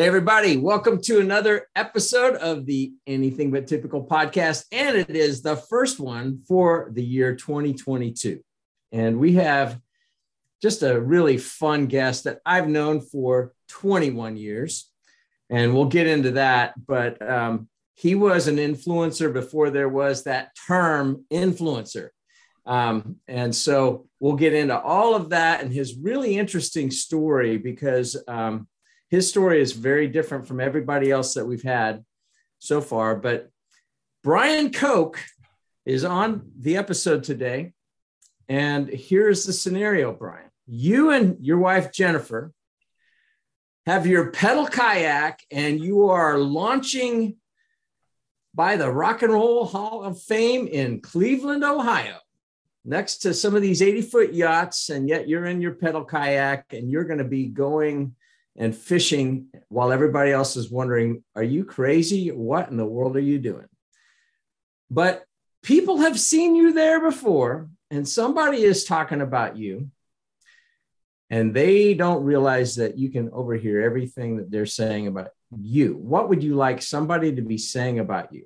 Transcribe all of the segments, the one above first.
Hey, everybody, welcome to another episode of the Anything But Typical podcast. And it is the first one for the year 2022. And we have just a really fun guest that I've known for 21 years. And we'll get into that. But um, he was an influencer before there was that term influencer. Um, and so we'll get into all of that and his really interesting story because um, his story is very different from everybody else that we've had so far. But Brian Koch is on the episode today. And here's the scenario, Brian. You and your wife, Jennifer, have your pedal kayak and you are launching by the Rock and Roll Hall of Fame in Cleveland, Ohio, next to some of these 80 foot yachts. And yet you're in your pedal kayak and you're going to be going and fishing while everybody else is wondering, are you crazy? What in the world are you doing? But people have seen you there before, and somebody is talking about you, and they don't realize that you can overhear everything that they're saying about you. What would you like somebody to be saying about you?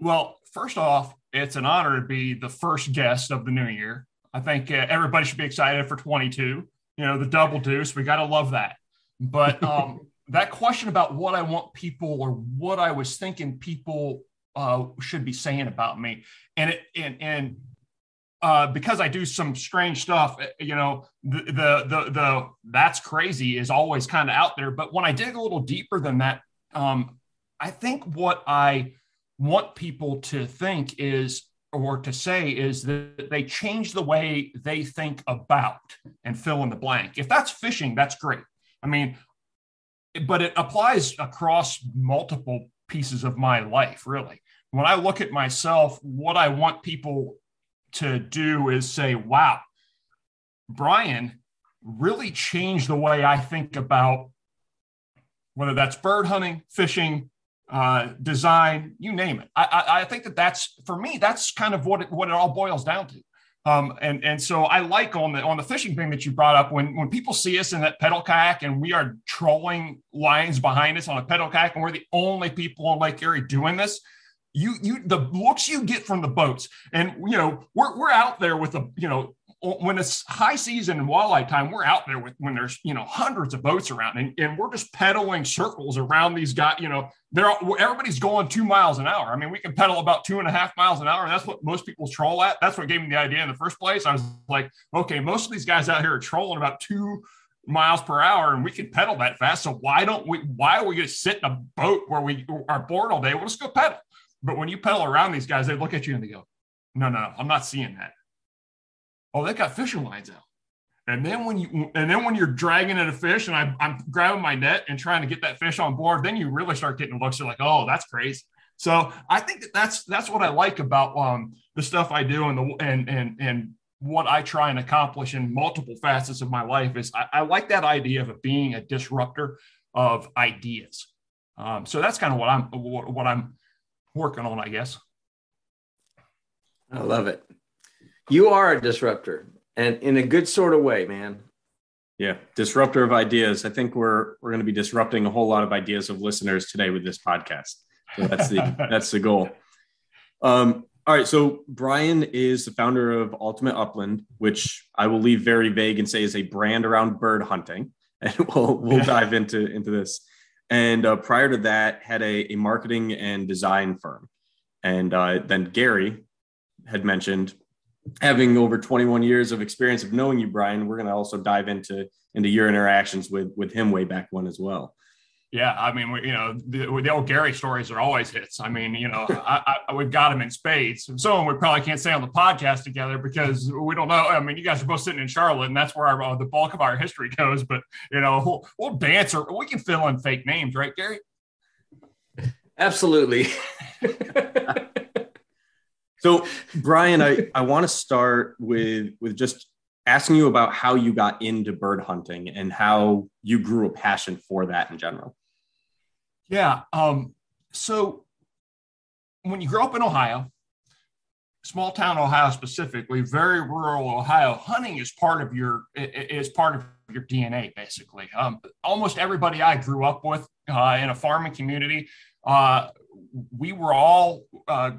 Well, first off, it's an honor to be the first guest of the new year. I think uh, everybody should be excited for 22 you know, the double deuce. We got to love that. But um, that question about what I want people or what I was thinking people uh, should be saying about me, and it and and uh, because I do some strange stuff, eh, you know, the the the, the that's crazy is always kind of out there. But when I dig a little deeper than that, um, I think what I want people to think is or to say is that they change the way they think about and fill in the blank. If that's fishing, that's great. I mean, but it applies across multiple pieces of my life, really. When I look at myself, what I want people to do is say, wow, Brian really changed the way I think about whether that's bird hunting, fishing, uh, design, you name it. I, I, I, think that that's for me. That's kind of what it, what it all boils down to. Um, and and so I like on the on the fishing thing that you brought up when when people see us in that pedal kayak and we are trolling lines behind us on a pedal kayak and we're the only people on Lake Erie doing this. You you the looks you get from the boats and you know we're we're out there with a you know when it's high season and walleye time, we're out there with when there's you know hundreds of boats around, and, and we're just pedaling circles around these guys. You know, they're everybody's going two miles an hour. I mean, we can pedal about two and a half miles an hour, that's what most people troll at. That's what gave me the idea in the first place. I was like, okay, most of these guys out here are trolling about two miles per hour, and we can pedal that fast. So why don't we? Why are we going to sit in a boat where we are bored all day? We'll just go pedal. But when you pedal around these guys, they look at you and they go, no, no, I'm not seeing that oh, they got fishing lines out. And then when you and then when you're dragging at a fish and I, I'm grabbing my net and trying to get that fish on board, then you really start getting looks. You're like, oh, that's crazy. So I think that that's that's what I like about um, the stuff I do and the and and and what I try and accomplish in multiple facets of my life is I, I like that idea of being a disruptor of ideas. Um, so that's kind of what I'm what, what I'm working on, I guess. I love it. You are a disruptor and in a good sort of way, man. Yeah, disruptor of ideas. I think we're we're going to be disrupting a whole lot of ideas of listeners today with this podcast. So that's the that's the goal. Um, all right, so Brian is the founder of Ultimate Upland, which I will leave very vague and say is a brand around bird hunting, and we'll we'll dive into into this. And uh, prior to that, had a, a marketing and design firm, and uh, then Gary had mentioned having over 21 years of experience of knowing you, Brian, we're going to also dive into into your interactions with with him way back when as well. Yeah, I mean, we, you know, the, the, old Gary stories are always hits. I mean, you know, I, I, we've got him in spades. Some of them we probably can't say on the podcast together because we don't know. I mean, you guys are both sitting in Charlotte, and that's where our, uh, the bulk of our history goes. But you know, we'll, we'll dance or we can fill in fake names, right, Gary? Absolutely. So, Brian, I, I want to start with with just asking you about how you got into bird hunting and how you grew a passion for that in general. Yeah. Um, so, when you grow up in Ohio, small town Ohio specifically, very rural Ohio, hunting is part of your is part of your DNA, basically. Um, almost everybody I grew up with uh, in a farming community, uh, we were all uh,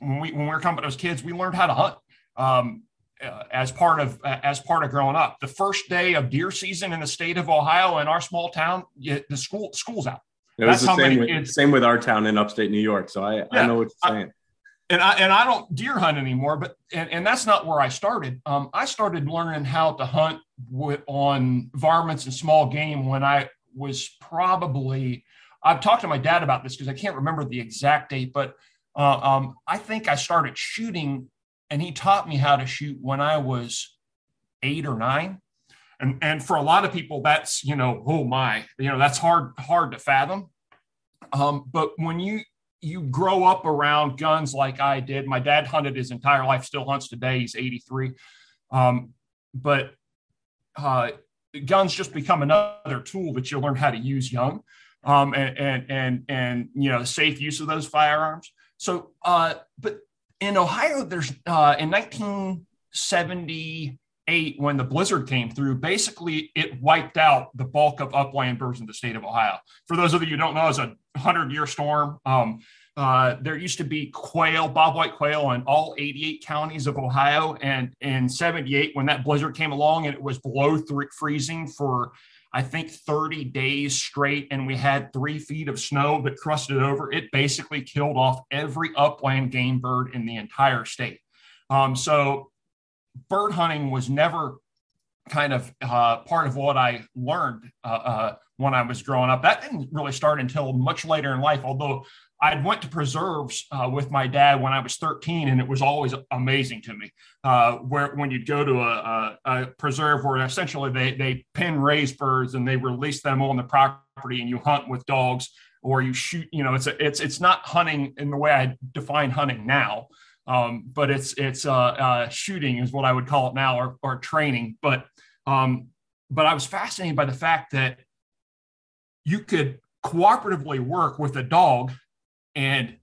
when we when we were coming up as kids, we learned how to hunt. Um, uh, as part of uh, as part of growing up. The first day of deer season in the state of Ohio in our small town, you, the school school's out. It was That's the same with, same with our town in upstate New York. So I, yeah, I know what you're saying. I, and I and I don't deer hunt anymore, but and, and that's not where I started. Um, I started learning how to hunt with, on varmints and small game when I was probably. I've talked to my dad about this because I can't remember the exact date, but uh, um, I think I started shooting and he taught me how to shoot when I was eight or nine. And, and for a lot of people, that's, you know, oh my, you know, that's hard, hard to fathom. Um, but when you, you grow up around guns like I did, my dad hunted his entire life, still hunts today. He's 83. Um, but uh, guns just become another tool that you learn how to use young um, and, and, and, and, you know, safe use of those firearms. So, uh, but in Ohio, there's uh, in 1978 when the blizzard came through, basically it wiped out the bulk of upland birds in the state of Ohio. For those of you who don't know, it's a hundred year storm. Um, uh, there used to be quail, bobwhite quail, in all 88 counties of Ohio. And in 78, when that blizzard came along and it was below three, freezing for I think 30 days straight, and we had three feet of snow that crusted over. It basically killed off every upland game bird in the entire state. Um, so, bird hunting was never kind of uh, part of what I learned uh, uh, when I was growing up. That didn't really start until much later in life, although I went to preserves uh, with my dad when I was 13, and it was always amazing to me. Uh, where when you'd go to a, a, a, preserve where essentially they they pin raised birds and they release them on the property, and you hunt with dogs or you shoot. You know, it's a, it's it's not hunting in the way I define hunting now, um, but it's it's uh, uh shooting is what I would call it now, or, or training. But um, but I was fascinated by the fact that you could cooperatively work with a dog and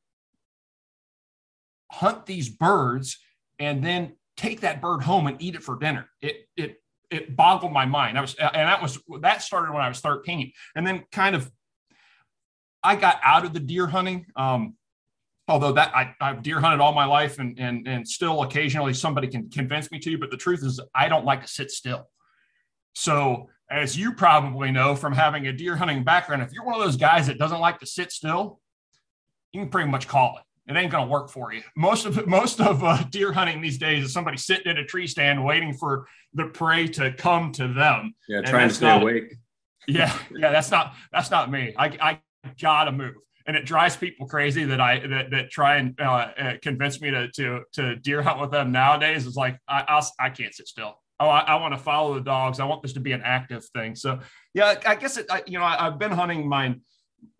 hunt these birds and then take that bird home and eat it for dinner. It it it boggled my mind. I was and that was that started when I was 13. And then kind of I got out of the deer hunting. Um, although that I, I've deer hunted all my life and, and and still occasionally somebody can convince me to, but the truth is I don't like to sit still. So as you probably know from having a deer hunting background, if you're one of those guys that doesn't like to sit still, you can pretty much call it. It ain't going to work for you. Most of most of uh, deer hunting these days is somebody sitting in a tree stand waiting for the prey to come to them. Yeah, trying to stay not, awake. Yeah, yeah, that's not that's not me. I I gotta move, and it drives people crazy that I that, that try and uh, uh, convince me to to to deer hunt with them nowadays. It's like I I'll, I can not sit still. Oh, I, I want to follow the dogs. I want this to be an active thing. So yeah, I guess it. I, you know, I, I've been hunting mine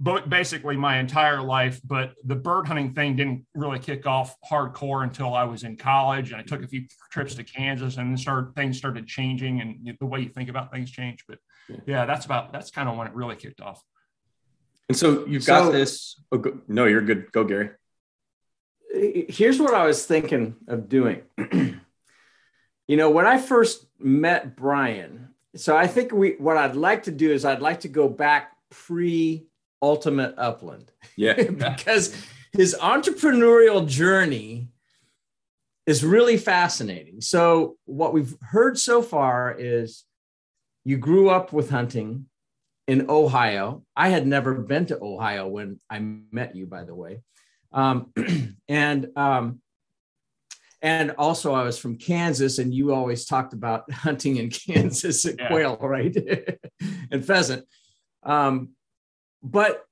basically my entire life, but the bird hunting thing didn't really kick off hardcore until I was in college. And I took a few trips to Kansas and then started things started changing and the way you think about things changed. But yeah, that's about that's kind of when it really kicked off. And so you've got so, this. Oh, go, no, you're good. Go, Gary. Here's what I was thinking of doing. you know, when I first met Brian, so I think we what I'd like to do is I'd like to go back pre ultimate upland. Yeah. because his entrepreneurial journey is really fascinating. So, what we've heard so far is you grew up with hunting in Ohio. I had never been to Ohio when I met you, by the way. Um, and um, and also I was from Kansas, and you always talked about hunting in Kansas at yeah. quail, right, and pheasant. Um, but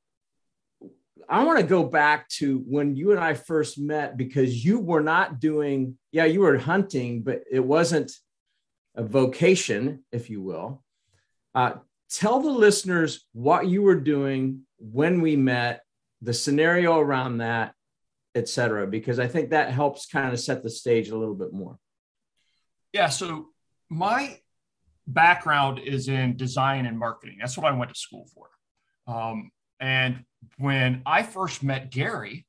I want to go back to when you and I first met because you were not doing, yeah, you were hunting, but it wasn't a vocation, if you will. Uh, tell the listeners what you were doing when we met, the scenario around that, et cetera, because I think that helps kind of set the stage a little bit more. Yeah. So my background is in design and marketing. That's what I went to school for. Um, and when I first met Gary,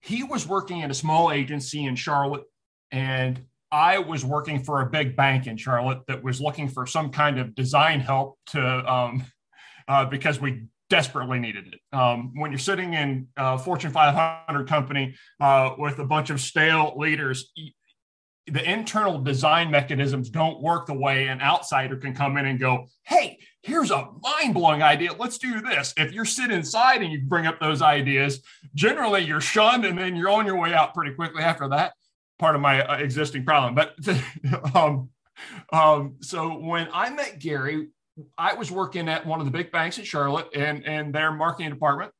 he was working at a small agency in Charlotte. And I was working for a big bank in Charlotte that was looking for some kind of design help to um, uh, because we desperately needed it. Um, when you're sitting in a Fortune 500 company uh, with a bunch of stale leaders, the internal design mechanisms don't work the way an outsider can come in and go, "Hey, here's a mind-blowing idea. Let's do this." If you're sitting inside and you bring up those ideas, generally you're shunned and then you're on your way out pretty quickly after that. Part of my uh, existing problem, but um, um, so when I met Gary, I was working at one of the big banks in Charlotte and, and their marketing department.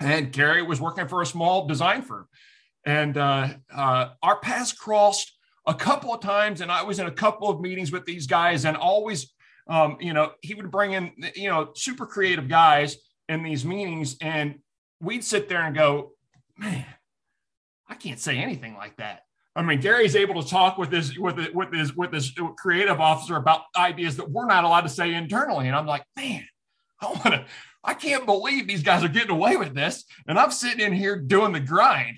And Gary was working for a small design firm. And uh, uh, our paths crossed a couple of times. And I was in a couple of meetings with these guys and always, um, you know, he would bring in, you know, super creative guys in these meetings. And we'd sit there and go, man, I can't say anything like that. I mean, Gary's able to talk with his with his, with his with his creative officer about ideas that we're not allowed to say internally, and I'm like, man, I want to. I can't believe these guys are getting away with this, and I'm sitting in here doing the grind.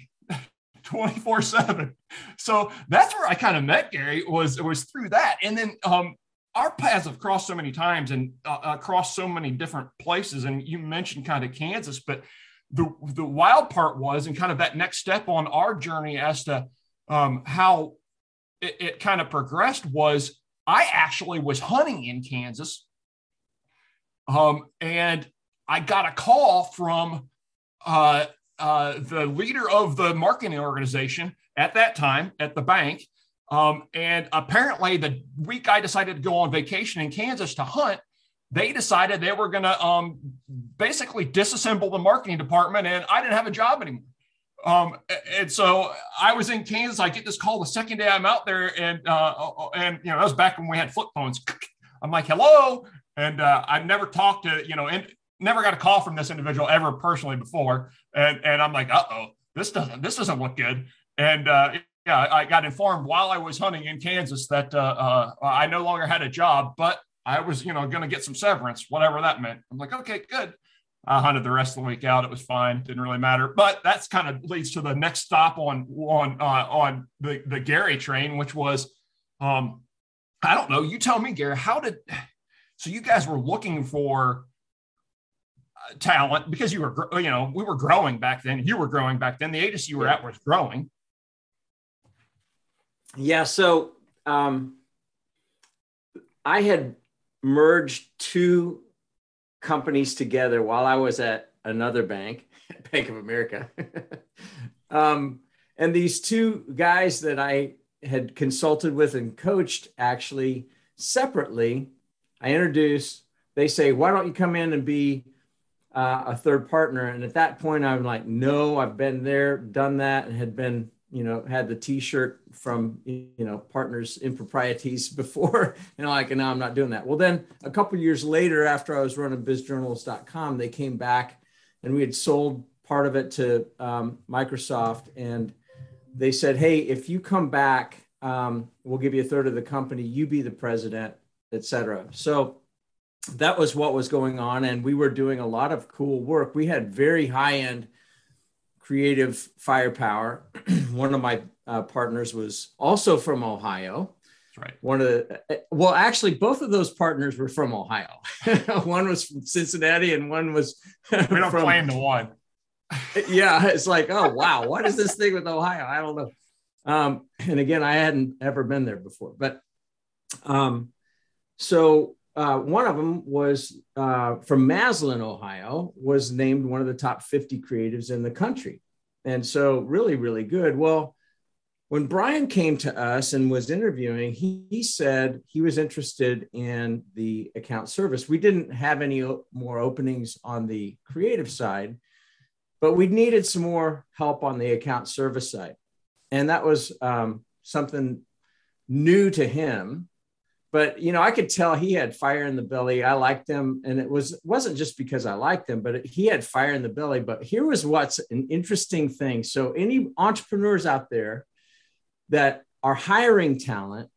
24 7 so that's where i kind of met gary was was through that and then um our paths have crossed so many times and uh, across so many different places and you mentioned kind of kansas but the the wild part was and kind of that next step on our journey as to um, how it, it kind of progressed was I actually was hunting in Kansas. Um, and I got a call from uh, uh, the leader of the marketing organization at that time at the bank. Um, and apparently, the week I decided to go on vacation in Kansas to hunt, they decided they were going to um, basically disassemble the marketing department, and I didn't have a job anymore. Um, and so I was in Kansas. I get this call the second day I'm out there, and uh, and you know that was back when we had flip phones. I'm like, hello, and uh, I've never talked to you know, and never got a call from this individual ever personally before, and and I'm like, uh oh, this doesn't this doesn't look good, and uh, yeah, I got informed while I was hunting in Kansas that uh, uh, I no longer had a job, but I was you know going to get some severance, whatever that meant. I'm like, okay, good. I hunted the rest of the week out. It was fine. Didn't really matter. But that's kind of leads to the next stop on on uh, on the the Gary train, which was, um, I don't know. You tell me, Gary. How did? So you guys were looking for talent because you were, you know, we were growing back then. You were growing back then. The agency you were at was growing. Yeah. So um, I had merged two companies together while I was at another bank, Bank of America. um, and these two guys that I had consulted with and coached actually separately, I introduced, they say, why don't you come in and be uh, a third partner? And at that point, I'm like, no, I've been there, done that, and had been you know, had the T-shirt from you know Partners Improprieties before, and I'm like, no, I'm not doing that. Well, then a couple years later, after I was running BizJournals.com, they came back, and we had sold part of it to um, Microsoft, and they said, hey, if you come back, um, we'll give you a third of the company. You be the president, etc. So that was what was going on, and we were doing a lot of cool work. We had very high end creative firepower. One of my uh, partners was also from Ohio. That's right. One of the, well, actually, both of those partners were from Ohio. one was from Cincinnati and one was. we don't from, claim the one. yeah. It's like, oh, wow. What is this thing with Ohio? I don't know. Um, and again, I hadn't ever been there before. But um, so uh, one of them was uh, from Massillon, Ohio, was named one of the top 50 creatives in the country. And so, really, really good. Well, when Brian came to us and was interviewing, he, he said he was interested in the account service. We didn't have any more openings on the creative side, but we needed some more help on the account service side. And that was um, something new to him but you know i could tell he had fire in the belly. I liked him and it was wasn't just because i liked him but he had fire in the belly. But here was what's an interesting thing. So any entrepreneurs out there that are hiring talent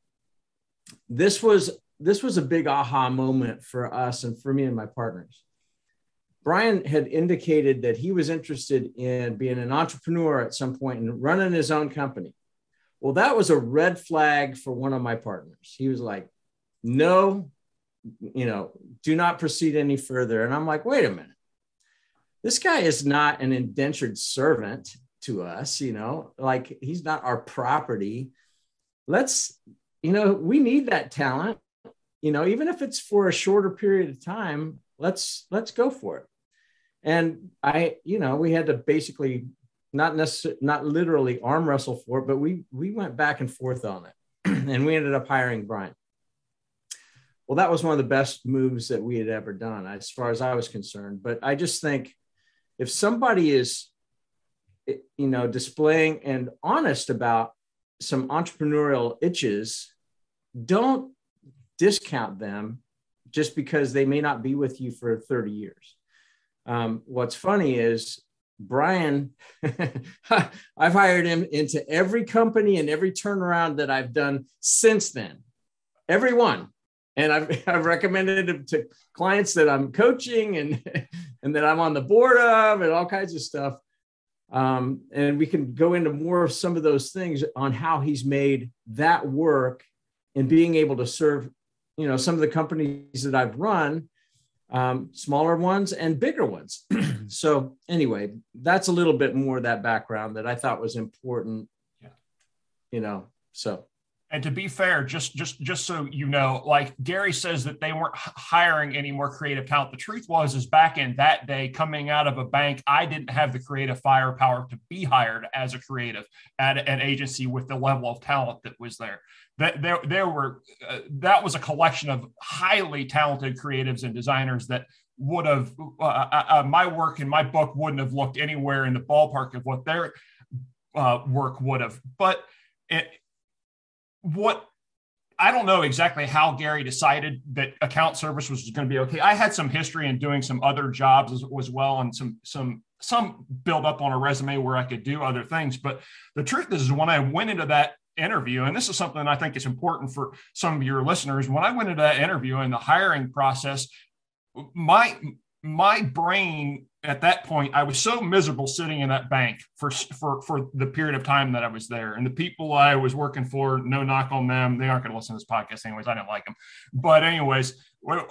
this was this was a big aha moment for us and for me and my partners. Brian had indicated that he was interested in being an entrepreneur at some point and running his own company. Well, that was a red flag for one of my partners. He was like, no, you know, do not proceed any further. And I'm like, wait a minute. This guy is not an indentured servant to us, you know, like he's not our property. Let's, you know, we need that talent, you know, even if it's for a shorter period of time, let's let's go for it. And I, you know, we had to basically not necessarily not literally arm wrestle for it, but we we went back and forth on it. and we ended up hiring Brian. Well, that was one of the best moves that we had ever done, as far as I was concerned. But I just think if somebody is, you know, displaying and honest about some entrepreneurial itches, don't discount them just because they may not be with you for 30 years. Um, what's funny is Brian, I've hired him into every company and every turnaround that I've done since then. Every one. And I've, I've recommended him to clients that I'm coaching and, and that I'm on the board of and all kinds of stuff. Um, and we can go into more of some of those things on how he's made that work and being able to serve, you know, some of the companies that I've run um, smaller ones and bigger ones. so anyway, that's a little bit more of that background that I thought was important. Yeah. You know, so and to be fair, just just just so you know, like Gary says that they weren't hiring any more creative talent. The truth was, is back in that day, coming out of a bank, I didn't have the creative firepower to be hired as a creative at an agency with the level of talent that was there. That there there were uh, that was a collection of highly talented creatives and designers that would have uh, uh, uh my work in my book wouldn't have looked anywhere in the ballpark of what their uh, work would have, but. It, what I don't know exactly how Gary decided that account service was going to be okay. I had some history in doing some other jobs as, as, well, and some some some build up on a resume where I could do other things. But the truth is, when I went into that interview, and this is something I think is important for some of your listeners, when I went into that interview and the hiring process, my my brain at that point i was so miserable sitting in that bank for for for the period of time that i was there. And the people i was working for no knock on them. They aren't going to listen to this podcast anyways. I didn't like them but anyways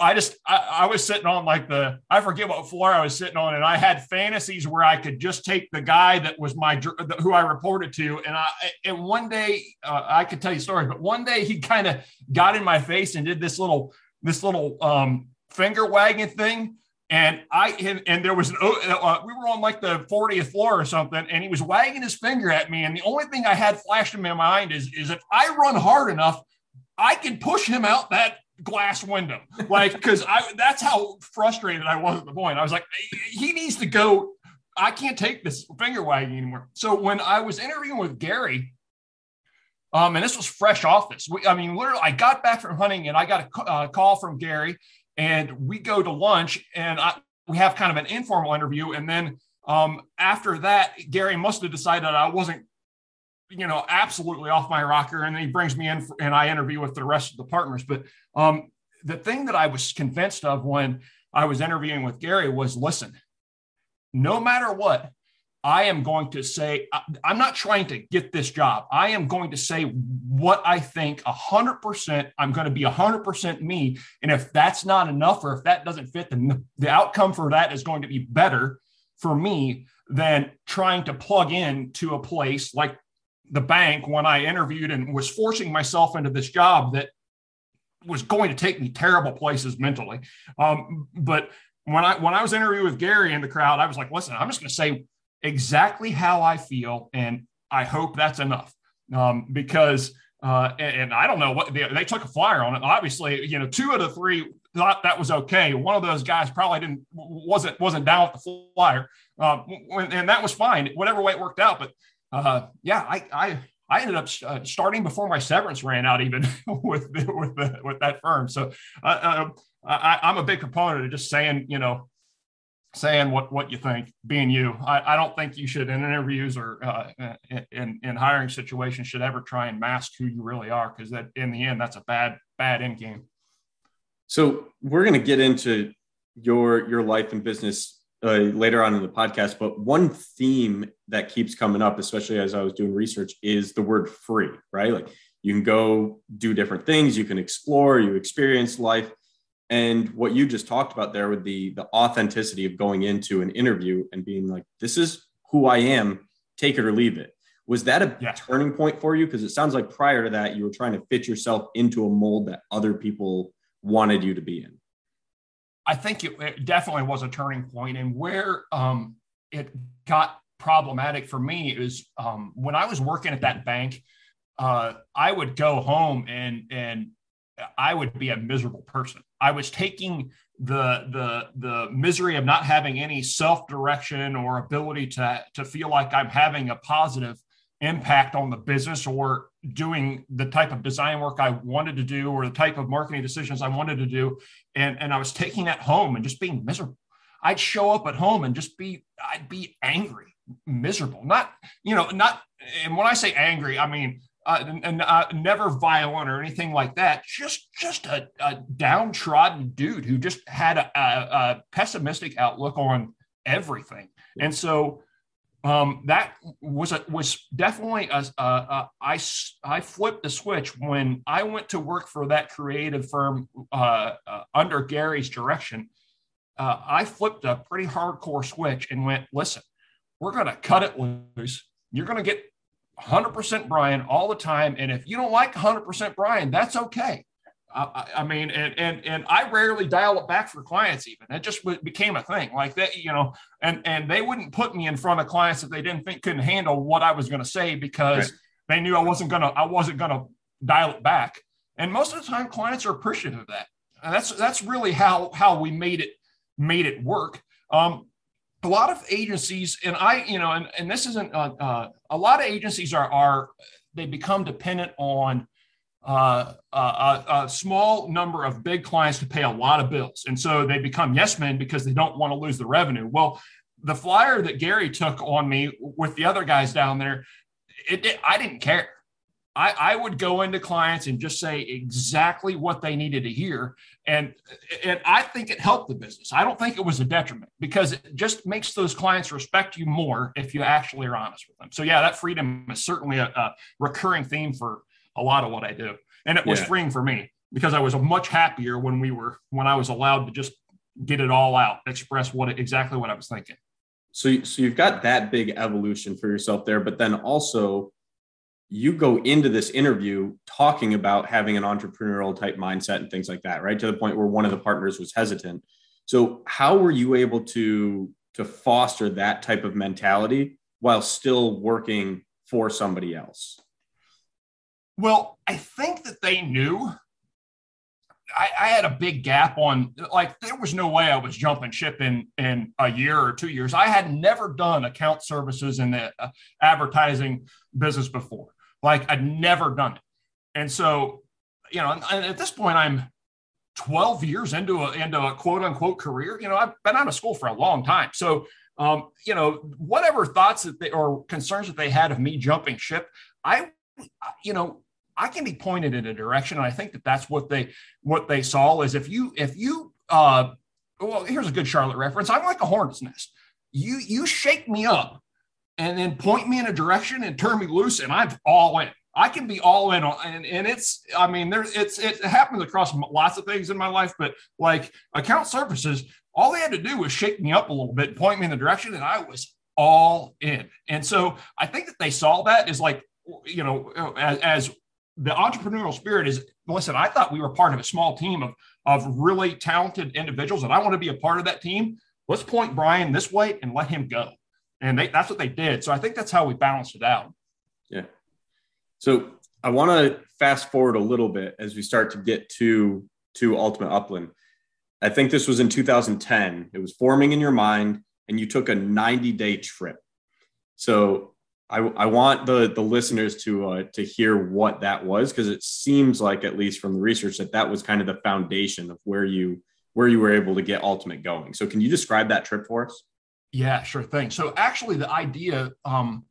i just I, I, was sitting on like the i forget what floor i was sitting on and i had fantasies where i could just take the guy that was my who i reported to. And i and one day uh, i could tell you stories but one day he kind of got in my face and did this little this little um finger wagging thing and I and, and there was an uh, we were on like the 40th floor or something, and he was wagging his finger at me. And the only thing I had flashed in my mind is is if I run hard enough, I can push him out that glass window. Like because I that's how frustrated I was at the point. I was like, he needs to go. I can't take this finger wagging anymore. So when I was interviewing with Gary, um, and this was fresh off this. We, I mean, literally, I got back from hunting and I got a uh, call from Gary and we go to lunch and I, we have kind of an informal interview and then um, after that gary must have decided i wasn't you know absolutely off my rocker and then he brings me in for, and i interview with the rest of the partners. But um, the thing that i was convinced of when i was interviewing with gary was listen no matter what I am going to say, I'm not trying to get this job. I am going to say what I think 100%. I'm going to be 100% me. And if that's not enough, or if that doesn't fit, then the outcome for that is going to be better for me than trying to plug in to a place like the bank when I interviewed and was forcing myself into this job that was going to take me terrible places mentally. Um, but when I when I was interviewing with Gary in the crowd, I was like, listen, I'm just going to say exactly how I feel, and I hope that's enough um, because. Uh, and, and, I don't know what they, they, took a flyer on it. Obviously, you know, two of the three thought that was okay. One of those guys probably didn't wasn't wasn't down with the flyer, uh, and that was fine. Whatever way it worked out, but uh, yeah, I I I ended up uh, starting before my severance ran out, even with with the, with that firm. So uh, uh, I, I'm a big proponent of just saying, you know, saying what what you think, being you. I, I don't think you should in interviews or uh, in in hiring situations should ever try and mask who you really are because that in the end that's a bad bad end game. So we're going to get into your your life and business uh, later on in the podcast, but one theme that keeps coming up, especially as I was doing research, is the word free, right? Like you can go do different things, you can explore, you experience life. And what you just talked about there with the the authenticity of going into an interview and being like, this is who I am, take it or leave it. Was that a yeah. turning point for you? Because it sounds like prior to that, you were trying to fit yourself into a mold that other people wanted you to be in. I think it, it definitely was a turning point, and where um, it got problematic for me is um, when I was working at that bank. Uh, I would go home and and I would be a miserable person. I was taking the the the misery of not having any self direction or ability to to feel like I'm having a positive impact on the business or doing the type of design work I wanted to do or the type of marketing decisions I wanted to do. And, and I was taking that home and just being miserable. I'd show up at home and just be, I'd be angry, miserable, not, you know, not, and when I say angry, I mean, uh, and uh, never violent or anything like that. Just, just a, a downtrodden dude who just had a, a, a pessimistic outlook on everything. And so um, that was a, was definitely a, a, I, I flipped the switch when I went to work for that creative firm uh, uh, under Gary's direction. Uh, I flipped a pretty hardcore switch and went, listen, we're going to cut it loose. You're going to get 100% Brian all the time. And if you don't like 100% Brian, that's okay. I, I, mean, and and and I rarely dial it back for clients. Even it just became a thing like that, you know. And and they wouldn't put me in front of clients if they didn't think couldn't handle what I was going to say because right. they knew I wasn't gonna I wasn't gonna dial it back. And most of the time, clients are appreciative of that. And that's that's really how how we made it made it work. Um, a lot of agencies, and I, you know, and, and this isn't uh, uh, a lot of agencies are are they become dependent on uh, a, a, small number of big clients to pay a lot of bills. And so they become yes men because they don't want to lose the revenue. Well, the flyer that Gary took on me with the other guys down there, it, it, I didn't care. I, I would go into clients and just say exactly what they needed to hear. And, and I think it helped the business. I don't think it was a detriment because it just makes those clients respect you more if you actually are honest with them. So, yeah, that freedom is certainly a, a recurring theme for a lot of what I do. And it was yeah. freeing for me because I was much happier when we were when I was allowed to just get it all out, express what exactly what I was thinking. So, so you've got that big evolution for yourself there, but then also you go into this interview talking about having an entrepreneurial type mindset and things like that, right? To the point where one of the partners was hesitant. So, how were you able to to foster that type of mentality while still working for somebody else? Well, I think that they knew. I, I, had a big gap on, like, there was no way I was jumping ship in in a year or two years. I had never done account services in the uh, advertising business before. Like, I'd never done it, and so, you know, and at this point, I'm 12 years into a into a quote unquote career. You know, I've been out of school for a long time, so. Um, you know, whatever thoughts that they or concerns that they had of me jumping ship, I, you know, I can be pointed in a direction. And I think that that's what they what they saw is if you if you uh well here's a good Charlotte reference. I'm like a hornet's nest. You you shake me up and then point me in a direction and turn me loose, and I'm all in. I can be all in on, and, and it's, I mean, there's, it's, it happens across lots of things in my life, but like account services, all they had to do was shake me up a little bit, point me in the direction, and I was all in. And so I think that they saw that as like, you know, as, as the entrepreneurial spirit is listen i thought we were part of a small team of of really talented individuals and i want to be a part of that team let's point brian this way and let him go and they, that's what they did. So i think that's how we balanced it out. Yeah. So i want to fast forward a little bit as we start to get to to ultimate upland. I think this was in 2010 it was forming in your mind and you took a 90 day trip. So I, I want the the listeners to uh, to hear what that was because it seems like at least from the research that that was kind of the foundation of where you where you were able to get ultimate going. So can you describe that trip for us? Yeah, sure thing. So actually, the idea um,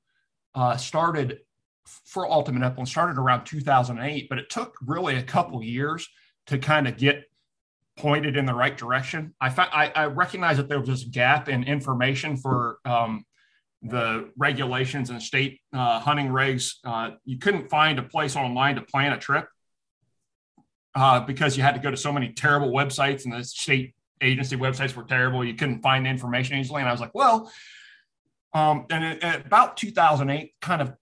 uh, started for Ultimate Upland started around 2008, but it took really a couple years to kind of get pointed in the right direction. I, fa- I, I recognized that there was this gap in information for um, the regulations and state uh, hunting regs. Uh, you couldn't find a place online to plan a trip uh, because you had to go to so many terrible websites and the state agency websites were terrible. You couldn't find information easily. And I was like, well, um, and at about 2008, kind of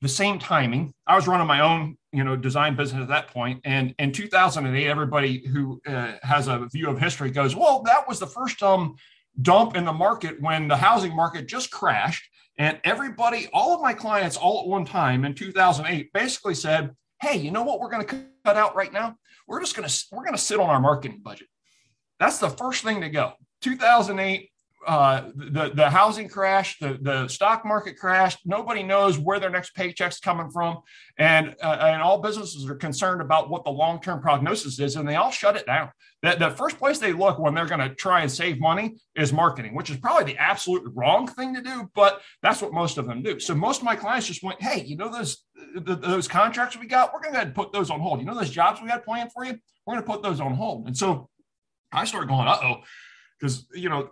the same timing, I was running my own, you know, design business at that point. And in 2008, everybody who uh, has a view of history goes, well, that was the first um, dump in the market when the housing market just crashed. And everybody, all of my clients, all at one time in 2008, basically said, hey, you know what we're going to cut out right now? We're just going to we're going to sit on our marketing budget. That's the first thing to go. 2008, uh, the the housing crash, the the stock market crashed. Nobody knows where their next paycheck's coming from, and uh, and all businesses are concerned about what the long term prognosis is, and they all shut it down. The, the first place they look when they're going to try and save money is marketing, which is probably the absolute wrong thing to do, but that's what most of them do. So most of my clients just went, hey, you know those the, those contracts we got, we're going to put those on hold. You know those jobs we got planned for you, we're going to put those on hold. And so I started going, uh oh because you know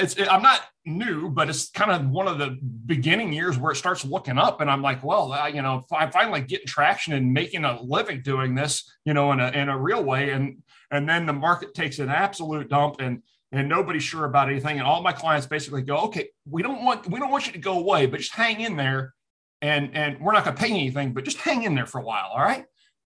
it's it, i'm not new but it's kind of one of the beginning years where it starts looking up and i'm like well I, you know i'm finally getting traction and making a living doing this you know in a, in a real way. And and then the market takes an absolute dump and and nobody's sure about anything and all my clients basically go okay we don't want we don't want you to go away but just hang in there and and we're not going to pay anything but just hang in there for a while all right?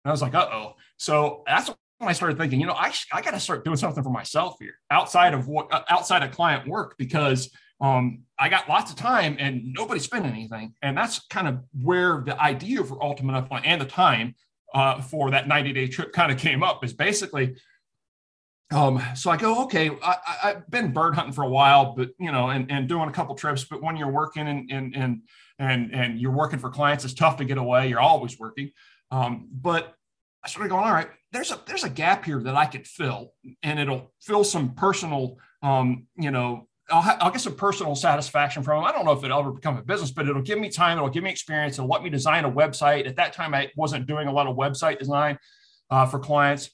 And i was like uh-oh. So that's I started thinking, you know, I, I got to start doing something for myself here outside of what uh, outside of client work because um, I got lots of time and nobody's spending anything. And that's kind of where the idea for Ultimate Upland and the time uh, for that 90 day trip kind of came up is basically. Um, so I go, okay, I, have been bird hunting for a while, but you know, and, and doing a couple trips, but when you're working and, and, and, and, and you're working for clients, it's tough to get away. You're always working. Um, but I started going, all right, there's a there's a gap here that I could fill, and it'll fill some personal, um, you know, I'll, ha- I'll get some personal satisfaction from it. I don't know if it'll ever become a business, but it'll give me time. It'll give me experience. It'll let me design a website. At that time, I wasn't doing a lot of website design uh, for clients,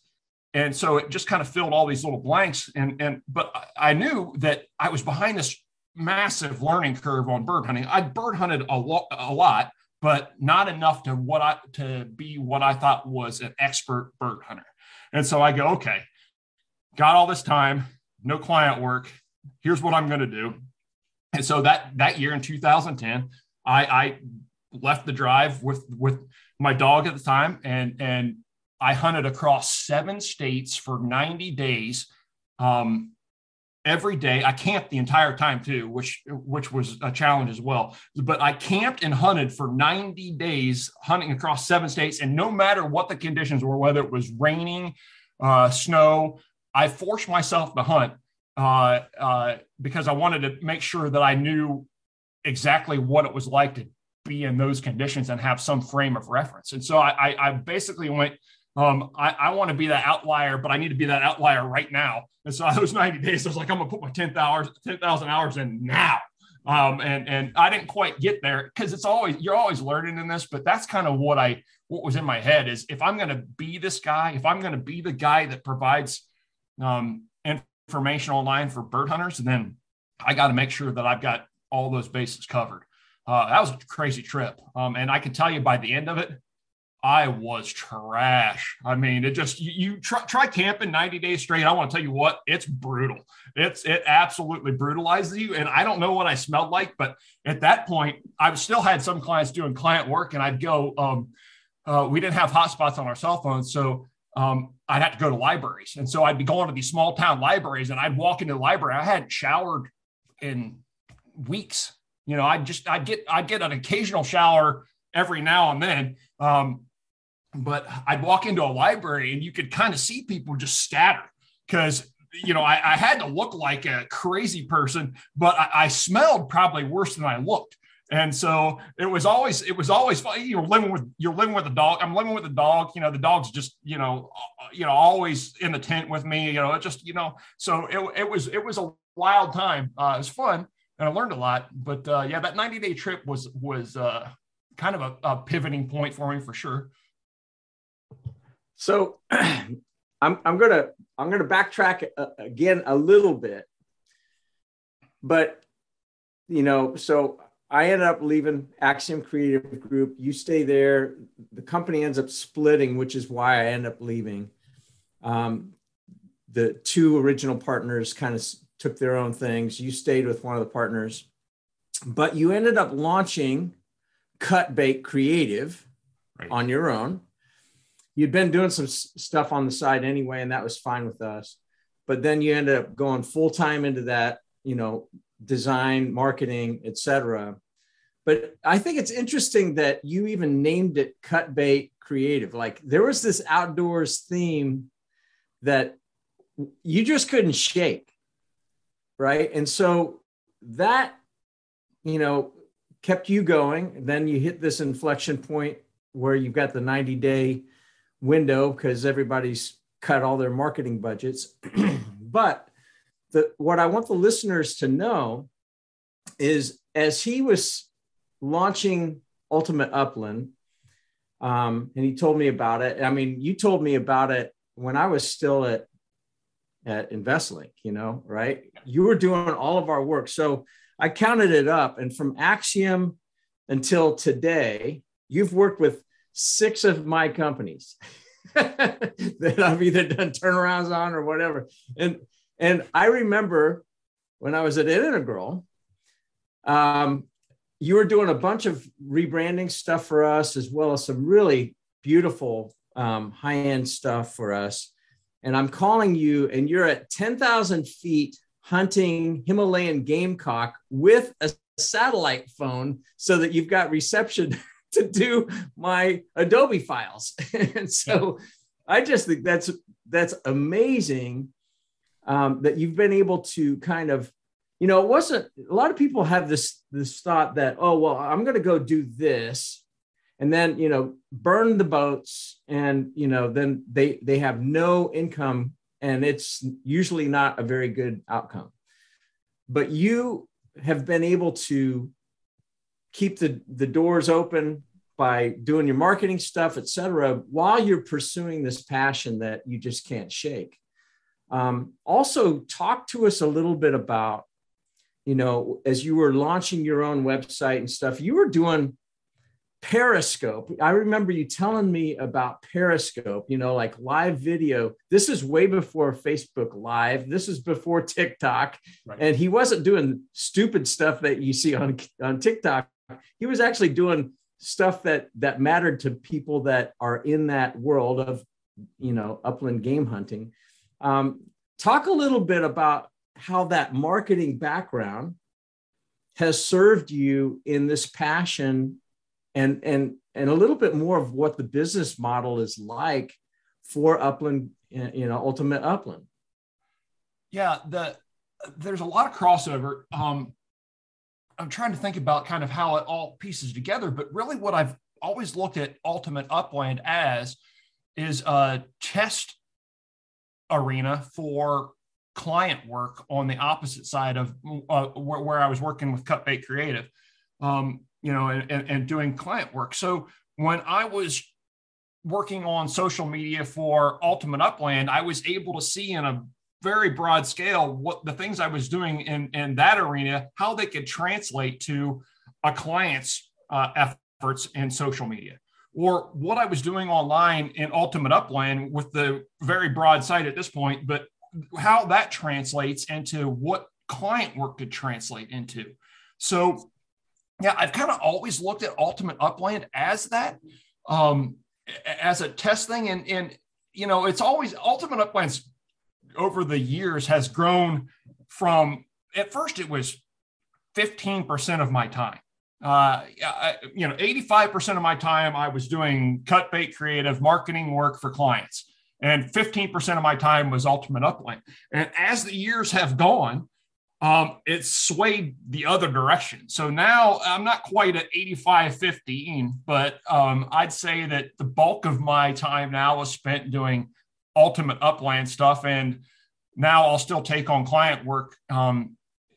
and so it just kind of filled all these little blanks. And and but I knew that I was behind this massive learning curve on bird hunting. I bird hunted a lot, a lot, but not enough to what I to be what I thought was an expert bird hunter. And so I go, okay, got all this time, no client work. Here's what I'm going to do. And so that that year in 2010, I, I left the drive with with my dog at the time, and and I hunted across seven states for 90 days. Um, every day. I camped the entire time too, which which was a challenge as well. But I camped and hunted for 90 days, hunting across seven states, and no matter what the conditions were, whether it was raining, uh, snow, I forced myself to hunt uh, uh, because I wanted to make sure that I knew exactly what it was like to be in those conditions and have some frame of reference. And so I, I, I basically went um, I, I want to be that outlier, but I need to be that outlier right now. And so those 90 days, I was like, I'm gonna put my 10,000 hours, 10,000 hours in now. Um, and and I didn't quite get there because it's always you're always learning in this, but that's kind of what I what was in my head is if I'm gonna be this guy, if I'm gonna be the guy that provides um, information online for bird hunters, then I got to make sure that I've got all those bases covered. Uh, that was a crazy trip, um, and I can tell you by the end of it, I was trash. I mean, it just you, you try, try camping 90 days straight. I want to tell you what, it's brutal. It's it absolutely brutalizes you. And I don't know what I smelled like, but at that point, I still had some clients doing client work, and I'd go. Um, uh, we didn't have hotspots on our cell phones, so um, I'd have to go to libraries, and so I'd be going to these small town libraries, and I'd walk into the library. I hadn't showered in weeks. You know, I'd just I'd get I'd get an occasional shower every now and then. Um, but I'd walk into a library and you could kind of see people just scatter because you know I, I, had to look like a crazy person, but I, I, smelled probably worse than I looked. And so it was always it was always fun. You're living with you're living with a dog. I'm living with a dog. You know the dog's just you know you know always in the tent with me. You know it just you know so it, it was it was a wild time. Uh, it was fun and I learned a lot. But uh, yeah, that 90 day trip was was uh, kind of a, a pivoting point for me for sure. So I'm, I'm gonna I'm gonna backtrack uh, again a little bit, but you know, so I ended up leaving Axiom Creative Group. You stay there. The company ends up splitting, which is why I end up leaving. Um, the two original partners kind of took their own things. You stayed with one of the partners, but you ended up launching Cut Bait Creative right. on your own. You'd been doing some stuff on the side anyway, and that was fine with us. But then you ended up going full time into that, you know, design, marketing, etc. But I think it's interesting that you even named it Cut Bait Creative. Like there was this outdoors theme that you just couldn't shake, right? And so that, you know, kept you going. Then you hit this inflection point where you've got the 90 day window because everybody's cut all their marketing budgets. but the, what I want the listeners to know is as he was launching Ultimate Upland, um, and he told me about it. I mean, you told me about it when I was still at at InvestLink, you know, right? You were doing all of our work. So I counted it up, and from Axiom until today, you've worked with six of my companies that I've either done turnarounds on or whatever. And and I remember when I was at Integral, um, you were doing a bunch of rebranding stuff for us, as well as some really beautiful um, high end stuff for us. And I'm calling you, and you're at 10,000 feet hunting Himalayan snowcock with a satellite phone so that you've got reception to do my Adobe files. and so I just think that's that's amazing um, that you've been able to kind of, you know, it wasn't a lot of people have this this thought that oh well I'm going to go do this, and then you know burn the boats and you know then they they have no income and it's usually not a very good outcome. But you have been able to keep the, the doors open by doing your marketing stuff, et cetera, while you're pursuing this passion that you just can't shake. Um, also, talk to us a little bit about, you know, as you were launching your own website and stuff, you were doing Periscope. I remember you telling me about Periscope, you know, like live video. This is way before Facebook Live. This is before TikTok. Right. And he wasn't doing stupid stuff that you see on, on TikTok. He was actually doing stuff that that mattered to people that are in that world of, you know, upland game hunting. Um, talk a little bit about how that marketing background has served you in this passion and and and a little bit more of what the business model is like for upland you know ultimate upland yeah the there's a lot of crossover um i'm trying to think about kind of how it all pieces together but really what i've always looked at ultimate upland as is a test arena for client work on the opposite side of uh, where, where, I was working with Cut Bait Creative. Um, you know, and, and doing client work. So when I was working on social media for Ultimate Upland, I was able to see in a very broad scale what the things I was doing in, in that arena, how they could translate to a client's uh, efforts in social media. Or what I was doing online in Ultimate Upland with the very broad site at this point, but how that translates into what client work could translate into. So yeah, I've kind of always looked at Ultimate Upland as that, um, as a test thing, and and you know, it's always Ultimate Uplands over the years has grown from at first it was 15% of my time. Uh, I, you know, 85% of my time I was doing cut bait creative marketing work for clients, and 15% of my time was Ultimate Upland. And as the years have gone, um, it's swayed the other direction. So now I'm not quite at 85 15, but um, I'd say that the bulk of my time now is spent doing ultimate upland stuff. And now I'll still take on client work um,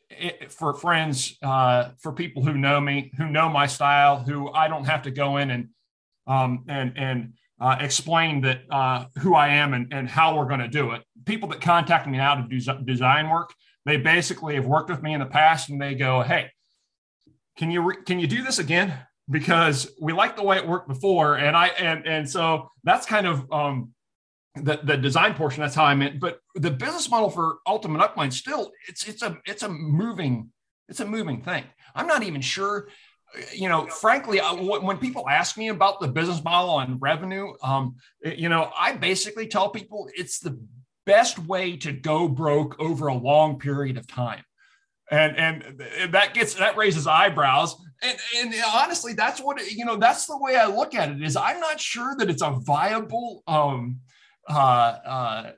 it, for friends, uh, for people who know me, who know my style, who I don't have to go in and um, and and uh, explain that uh, who I am and, and how we're going to do it. People that contact me now to do design work, they basically have worked with me in the past, and they go, "Hey, can you re- can you do this again? Because we like the way it worked before." And I and and so that's kind of um, the the design portion. That's how I meant. But the business model for Ultimate Upland still it's it's a it's a moving it's a moving thing. I'm not even sure you know, frankly, when people ask me about the business model and revenue, um, you know, I basically tell people it's the best way to go broke over a long period of time. And, and that gets that raises eyebrows and, and honestly that's what you know that's the way i look at it is i'm not sure that it's a viable um uh, uh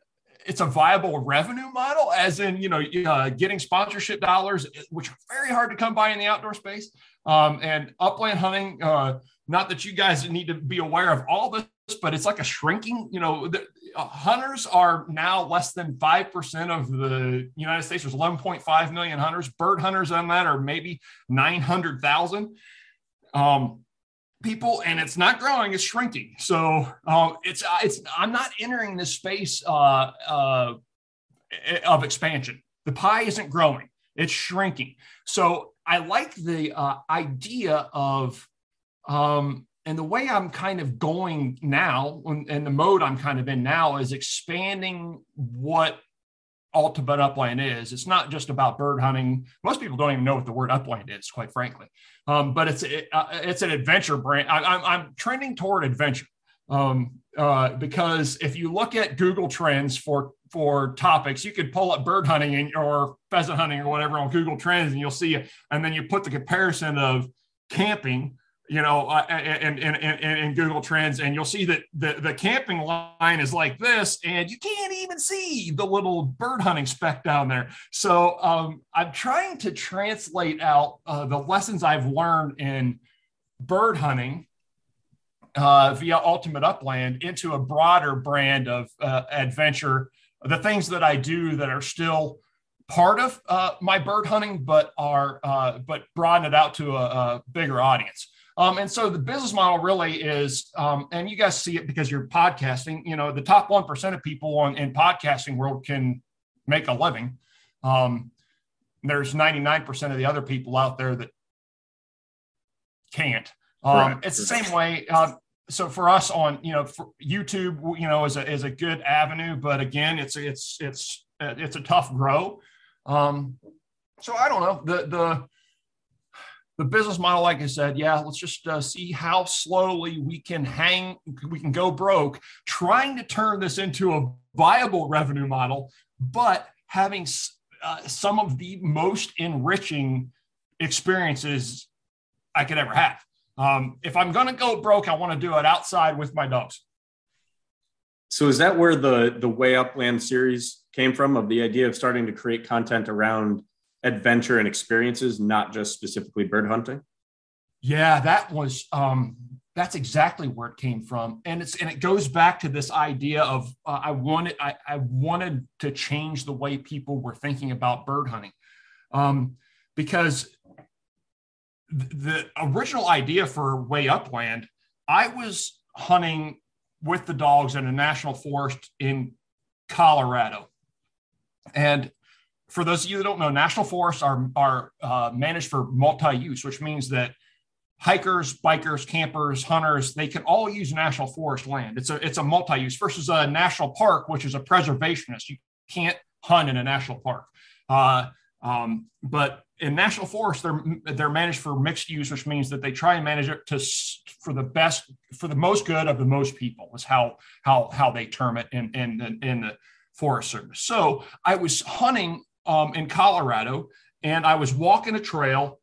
it's a viable revenue model as in you know uh, getting sponsorship dollars which are very hard to come by in the outdoor space um, and upland hunting, uh, not that you guys need to be aware of all this, but it's like a shrinking, you know, the, hunters are now less than 5% of the United States. There's 11.5 million hunters. Bird hunters on that are maybe 900,000 um, people, and it's not growing, it's shrinking. So um, it's, uh, it's, I'm not entering this space uh, uh, of expansion. The pie isn't growing, it's shrinking. So I like the uh, idea of, um, and the way I'm kind of going now, and the mode I'm kind of in now is expanding what ultimate upland is. It's not just about bird hunting. Most people don't even know what the word upland is, quite frankly. Um, but it's it, uh, it's an adventure brand. I, am trending toward adventure um, uh, because if you look at Google Trends for for topics. You could pull up bird hunting and, or pheasant hunting or whatever on Google Trends, and you'll see, and then you put the comparison of camping, you know, uh, and, and, and, and Google Trends, and you'll see that the, the camping line is like this, and you can't even see the little bird hunting speck down there. So um, I'm trying to translate out uh, the lessons I've learned in bird hunting uh, via Ultimate Upland into a broader brand of uh, adventure the things that I do that are still part of uh, my bird hunting, but are uh, but broaden it out to a, a bigger audience. Um, and so the business model really is, um, and you guys see it because you're podcasting. You know, the top one percent of people on in podcasting world can make a living. Um, there's 99% of the other people out there that can't. Um. It's the same way. Uh, so for us on you know YouTube, you know, is a is a good avenue, but again, it's it's it's it's a tough grow. Um, so I don't know the the the business model, like I said, yeah, let's just uh, see how slowly we can hang, we can go broke, trying to turn this into a viable revenue model, but having uh, some of the most enriching experiences I could ever have. Um, if I'm going to go broke, I want to do it outside with my dogs. So is that where the the Way Upland series came from? Of the idea of starting to create content around adventure and experiences, not just specifically bird hunting? Yeah, that was um, that's exactly where it came from, and it's and it goes back to this idea of uh, I wanted I, I wanted to change the way people were thinking about bird hunting, um, because the original idea for Way Upland, I was hunting with the dogs in a national forest in Colorado. And for those of you that don't know, national forests are, are uh, managed for multi use, which means that hikers, bikers, campers, hunters, they can all use national forest land. It's a, it's a multi use versus a national park, which is a preservationist. You can't hunt in a national park. Uh, um, but in national forests, they're they're managed for mixed use, which means that they try and manage it to for the best, for the most good of the most people. Is how how how they term it in in in the Forest Service. So I was hunting um, in Colorado, and I was walking a trail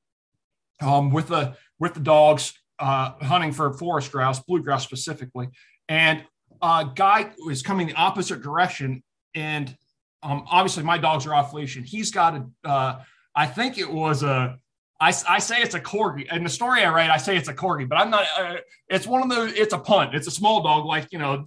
um, with the with the dogs uh, hunting for forest grouse, blue grouse specifically, and a guy was coming the opposite direction, and um, obviously my dogs are off leash, and he's got a uh, I think it was a. I, I say it's a corgi. In the story I write, I say it's a corgi, but I'm not. Uh, it's one of the. It's a punt. It's a small dog, like you know,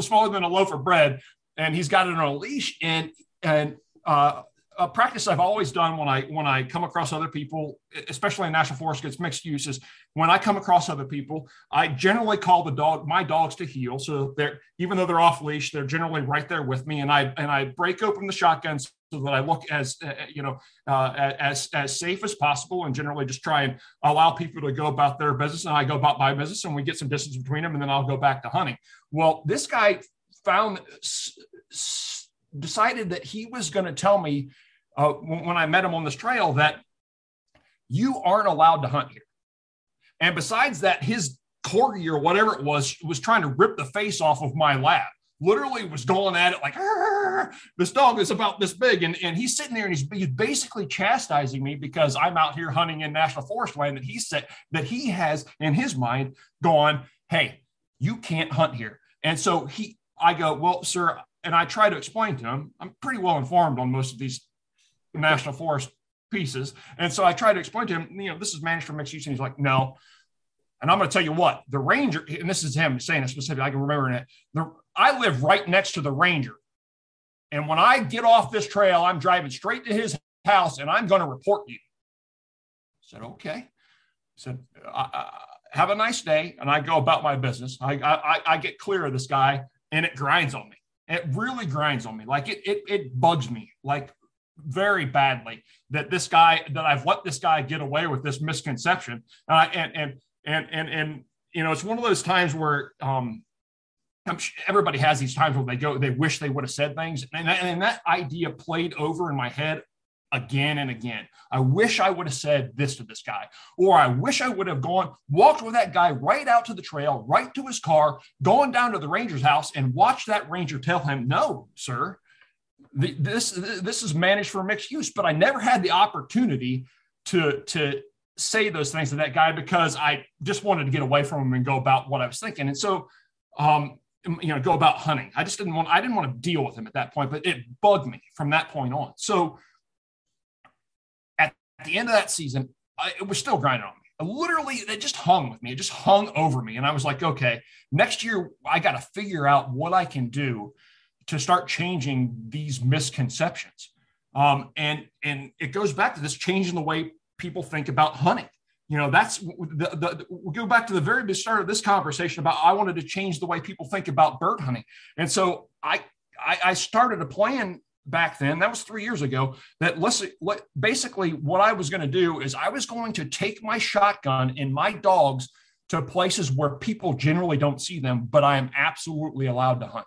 smaller than a loaf of bread, and he's got it on a leash. And and uh, a practice I've always done when I when I come across other people, especially in national forest gets mixed uses. When I come across other people, I generally call the dog my dogs to heel. So they're even though they're off leash, they're generally right there with me, and I and I break open the shotgun so that I look as uh, you know uh, as as safe as possible, and generally just try and allow people to go about their business, and I go about my business, and we get some distance between them, and then I'll go back to hunting. Well, this guy found decided that he was going to tell me uh, when I met him on this trail that you aren't allowed to hunt here. And besides that, his corgi or whatever it was was trying to rip the face off of my lap. Literally was going at it like this dog is about this big, and, and he's sitting there and he's, he's basically chastising me because I'm out here hunting in national forest land that he said that he has in his mind gone, hey, you can't hunt here. And so he, I go, well, sir, and I try to explain to him. I'm pretty well informed on most of these national forest pieces. And so I try to explain to him, you know, this is managed for mixed use. And he's like, no. And I'm going to tell you what, the ranger, and this is him saying it specifically, I can remember it. The, I live right next to the ranger. And when I get off this trail, I'm driving straight to his house and I'm going to report you. I said, okay. I said, have a nice day. And I go about my business. I, I, I get clear of this guy and it grinds on me. It really grinds on me. Like it, it, it bugs me. Like very badly that this guy that I've let this guy get away with this misconception. Uh, and and and and and you know, it's one of those times where um, sure everybody has these times where they go, they wish they would have said things, and, and that idea played over in my head again and again. I wish I would have said this to this guy, or I wish I would have gone, walked with that guy right out to the trail, right to his car, going down to the ranger's house and watched that ranger tell him, no, sir, this this is managed for mixed use, but I never had the opportunity to to say those things to that guy because I just wanted to get away from him and go about what I was thinking. And so, um, you know, go about hunting. I just didn't want I didn't want to deal with him at that point, but it bugged me from that point on. So the end of that season, I, it was still grinding on me. I literally, it just hung with me. It just hung over me. And I was like, okay, next year I got to figure out what I can do to start changing these misconceptions. Um, and and it goes back to this changing the way people think about hunting. You know, that's the, the, we'll go back to the very start of this conversation about I wanted to change the way people think about bird hunting. And so I, I, I started a plan back then, that was three years ago, that let's let, basically what I was going to do is I was going to take my shotgun and my dogs to places where people generally don't see them, but I am absolutely allowed to hunt.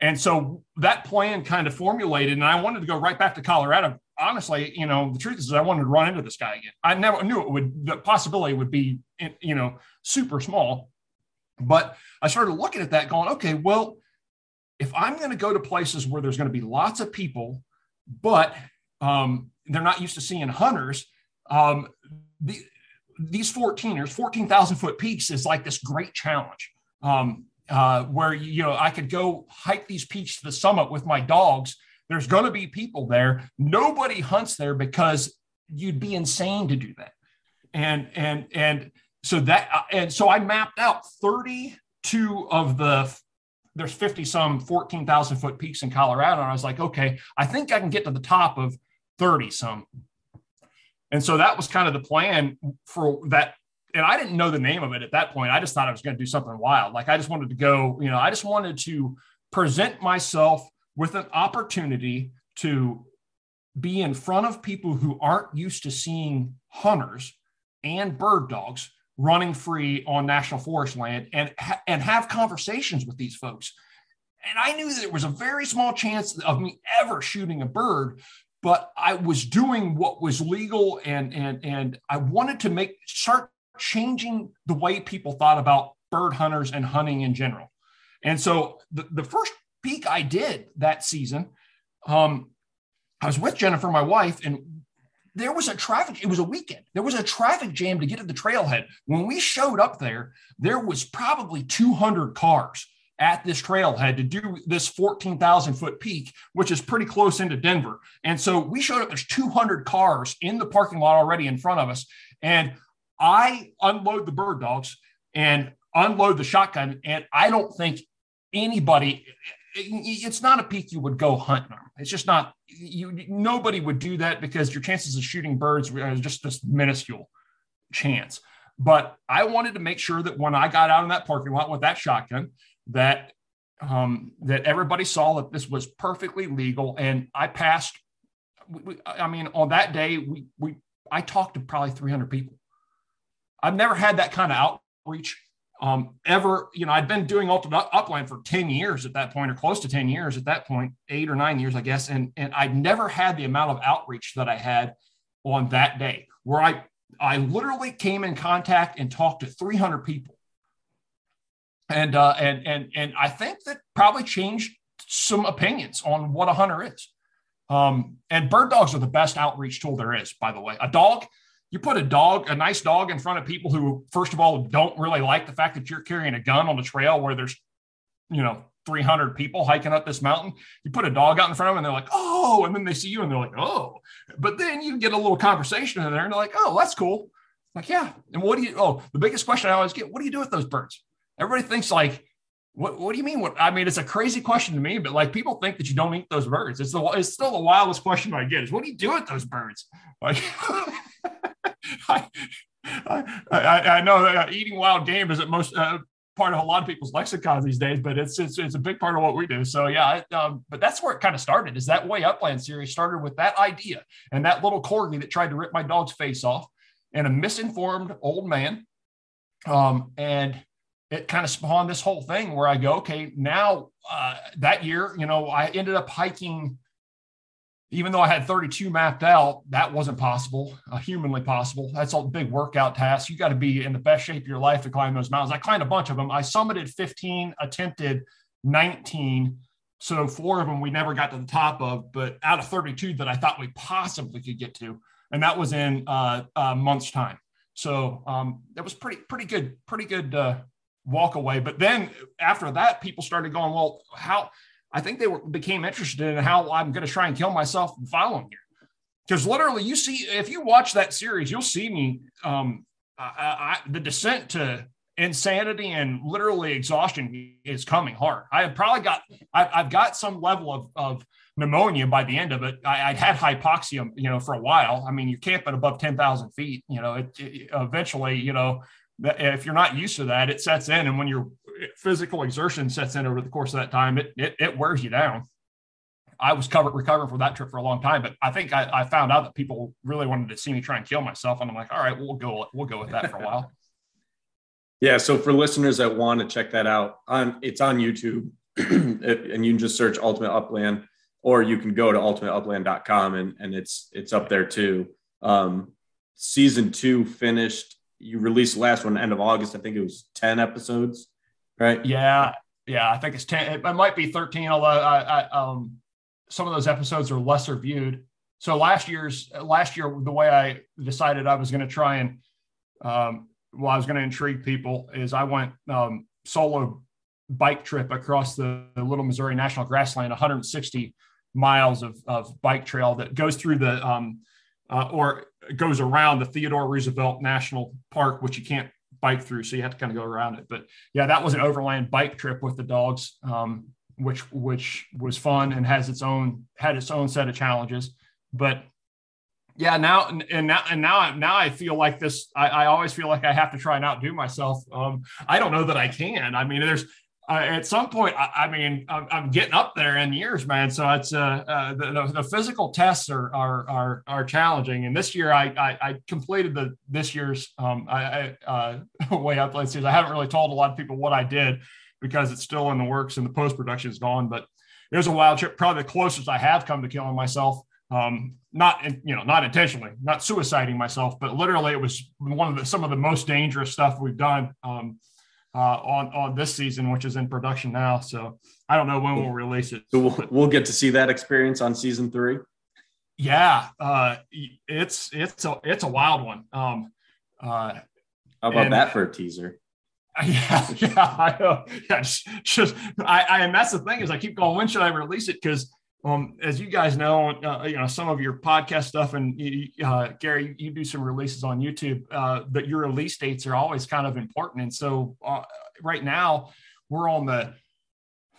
And so that plan kind of formulated, and I wanted to go right back to Colorado. Honestly, you know, the truth is, I wanted to run into this guy again. I never knew it would, the possibility would be, you know, super small. But I started looking at that going, okay, well, if I'm going to go to places where there's going to be lots of people, but um, they're not used to seeing hunters, um, the, these 14ers, 14,000 foot peaks is like this great challenge. Um, uh, where you know I could go hike these peaks to the summit with my dogs. There's going to be people there. Nobody hunts there because you'd be insane to do that. And and and so that uh, and so I mapped out 32 of the there's 50 some 14,000 foot peaks in Colorado. And I was like, okay, I think I can get to the top of 30 some. And so that was kind of the plan for that and I didn't know the name of it at that point. I just thought I was going to do something wild. Like I just wanted to go, you know, I just wanted to present myself with an opportunity to be in front of people who aren't used to seeing hunters and bird dogs running free on national forest land and and have conversations with these folks. And I knew that there was a very small chance of me ever shooting a bird, but I was doing what was legal and and and I wanted to make start changing the way people thought about bird hunters and hunting in general. And so the, the first peak I did that season, um, I was with Jennifer, my wife, and there was a traffic, it was a weekend. There was a traffic jam to get to the trailhead. When we showed up there, there was probably 200 cars at this trailhead to do this 14,000 foot peak, which is pretty close into Denver. And so we showed up, there's 200 cars in the parking lot already in front of us. And I unload the bird dogs and unload the shotgun, and I don't think anybody. It's not a peak you would go hunting on. It's just not. You nobody would do that because your chances of shooting birds are just this minuscule chance. But I wanted to make sure that when I got out in that parking lot with that shotgun, that um, that everybody saw that this was perfectly legal, and I passed. I mean, on that day, we we I talked to probably 300 people. I've never had that kind of outreach um, ever. You know, I'd been doing ultimate upland for 10 years at that point, or close to 10 years at that point, eight or nine years, I guess, and and I'd never had the amount of outreach that I had on that day, where I I literally came in contact and talked to 300 people and uh, and and and I think that probably changed some opinions on what a hunter is. Um, and bird dogs are the best outreach tool there is, by the way. A dog, you put a dog, a nice dog, in front of people who, first of all, don't really like the fact that you're carrying a gun on the trail where there's, you know, 300 people hiking up this mountain. You put a dog out in front of them and they're like, oh, and then they see you and they're like, oh. But then you get a little conversation in there and they're like, oh, that's cool. Like, yeah. And what do you, oh, the biggest question I always get, what do you do with those birds? Everybody thinks like, what, what do you mean? What I mean, it's a crazy question to me, but like people think that you don't eat those birds. It's the it's still the wildest question I get is what do you do with those birds? Like, I, I, I, know that uh, eating wild game isn't most uh, part of a lot of people's lexicon these days, but it's it's, it's a big part of what we do. So yeah, um, but that's where it kind of started. Is that way Upland series started with that idea and that little corgi that tried to rip my dog's face off, and a misinformed old man, um, and it kind of spawned this whole thing where I go, okay, now uh, that year, you know, I ended up hiking, even though I had 32 mapped out, that wasn't possible, uh, humanly possible. That's a big workout task. You got to be in the best shape of your life to climb those mountains. I climbed a bunch of them. I summited 15, attempted 19. So four of them we never got to the top of, but out of 32 that I thought we possibly could get to, and that was in uh, a month's time. So um, it was pretty, pretty good, pretty good uh, walk away. But then after that, people started going, well, how I think they were, became interested in how I'm going to try and kill myself the following year. Because literally, you see, if you watch that series, you'll see me, um, I, I, the descent to insanity and literally exhaustion is coming hard. I have probably got, I, have got some level of, of pneumonia by the end of it. I, would had hypoxia, you know, for a while. I mean, you're camping above 10,000 feet, you know, it, it, eventually, you know, if you're not used to that, it sets in. And when your physical exertion sets in over the course of that time, it, it, it wears you down. I was covered, recovering from that trip for a long time, but I think I, I, found out that people really wanted to see me try and kill myself. And I'm like, all right, we'll go, we'll go with that for a while. yeah. So for listeners that want to check that out on, it's on YouTube and you can just search ultimate upland or you can go to ultimateupland.com and, and it's, it's up there too. Um, season two finished you released the last one end of August. I think it was 10 episodes, right? Yeah. Yeah. I think it's 10. It, might be 13, although I, I, um, some of those episodes are lesser viewed. So last year's last year, the way I decided I was going to try and, um, well, I was going to intrigue people is I went um, solo bike trip across the, the Little Missouri National Grassland, 160 miles of, of bike trail that goes through the um, uh, or goes around the Theodore Roosevelt National Park, which you can't bike through, so you have to kind of go around it. But yeah, that was an overland bike trip with the dogs, um, which which was fun and has its own had its own set of challenges. But yeah, now and now and now now I feel like this. I, I always feel like I have to try and outdo myself. Um, I don't know that I can. I mean, there's uh, at some point, I, I mean, I'm, I'm, getting up there in years, man. So it's uh, uh the, the, physical tests are, are, are are challenging. And this year, I I, I completed the this year's um, I, uh, way up. I haven't really told a lot of people what I did because it's still in the works and the post production is gone. But it was a wild trip, probably the closest I have come to killing myself. Um, not you know not intentionally, not suiciding myself, but literally it was one of the some of the most dangerous stuff we've done. Um, uh, on on this season, which is in production now. So I don't know when we'll release it. So we'll, we'll get to see that experience on season three. Yeah, uh, it's it's a it's a wild one. Um, uh, How about and, that for a teaser? Yeah, yeah, I know. Yeah, just, just I, I, and that's the thing is I keep going. When should I release it? Because um, as you guys know, uh, you know some of your podcast stuff, and you, uh, Gary, you do some releases on YouTube. Uh, but your release dates are always kind of important, and so uh, right now we're on the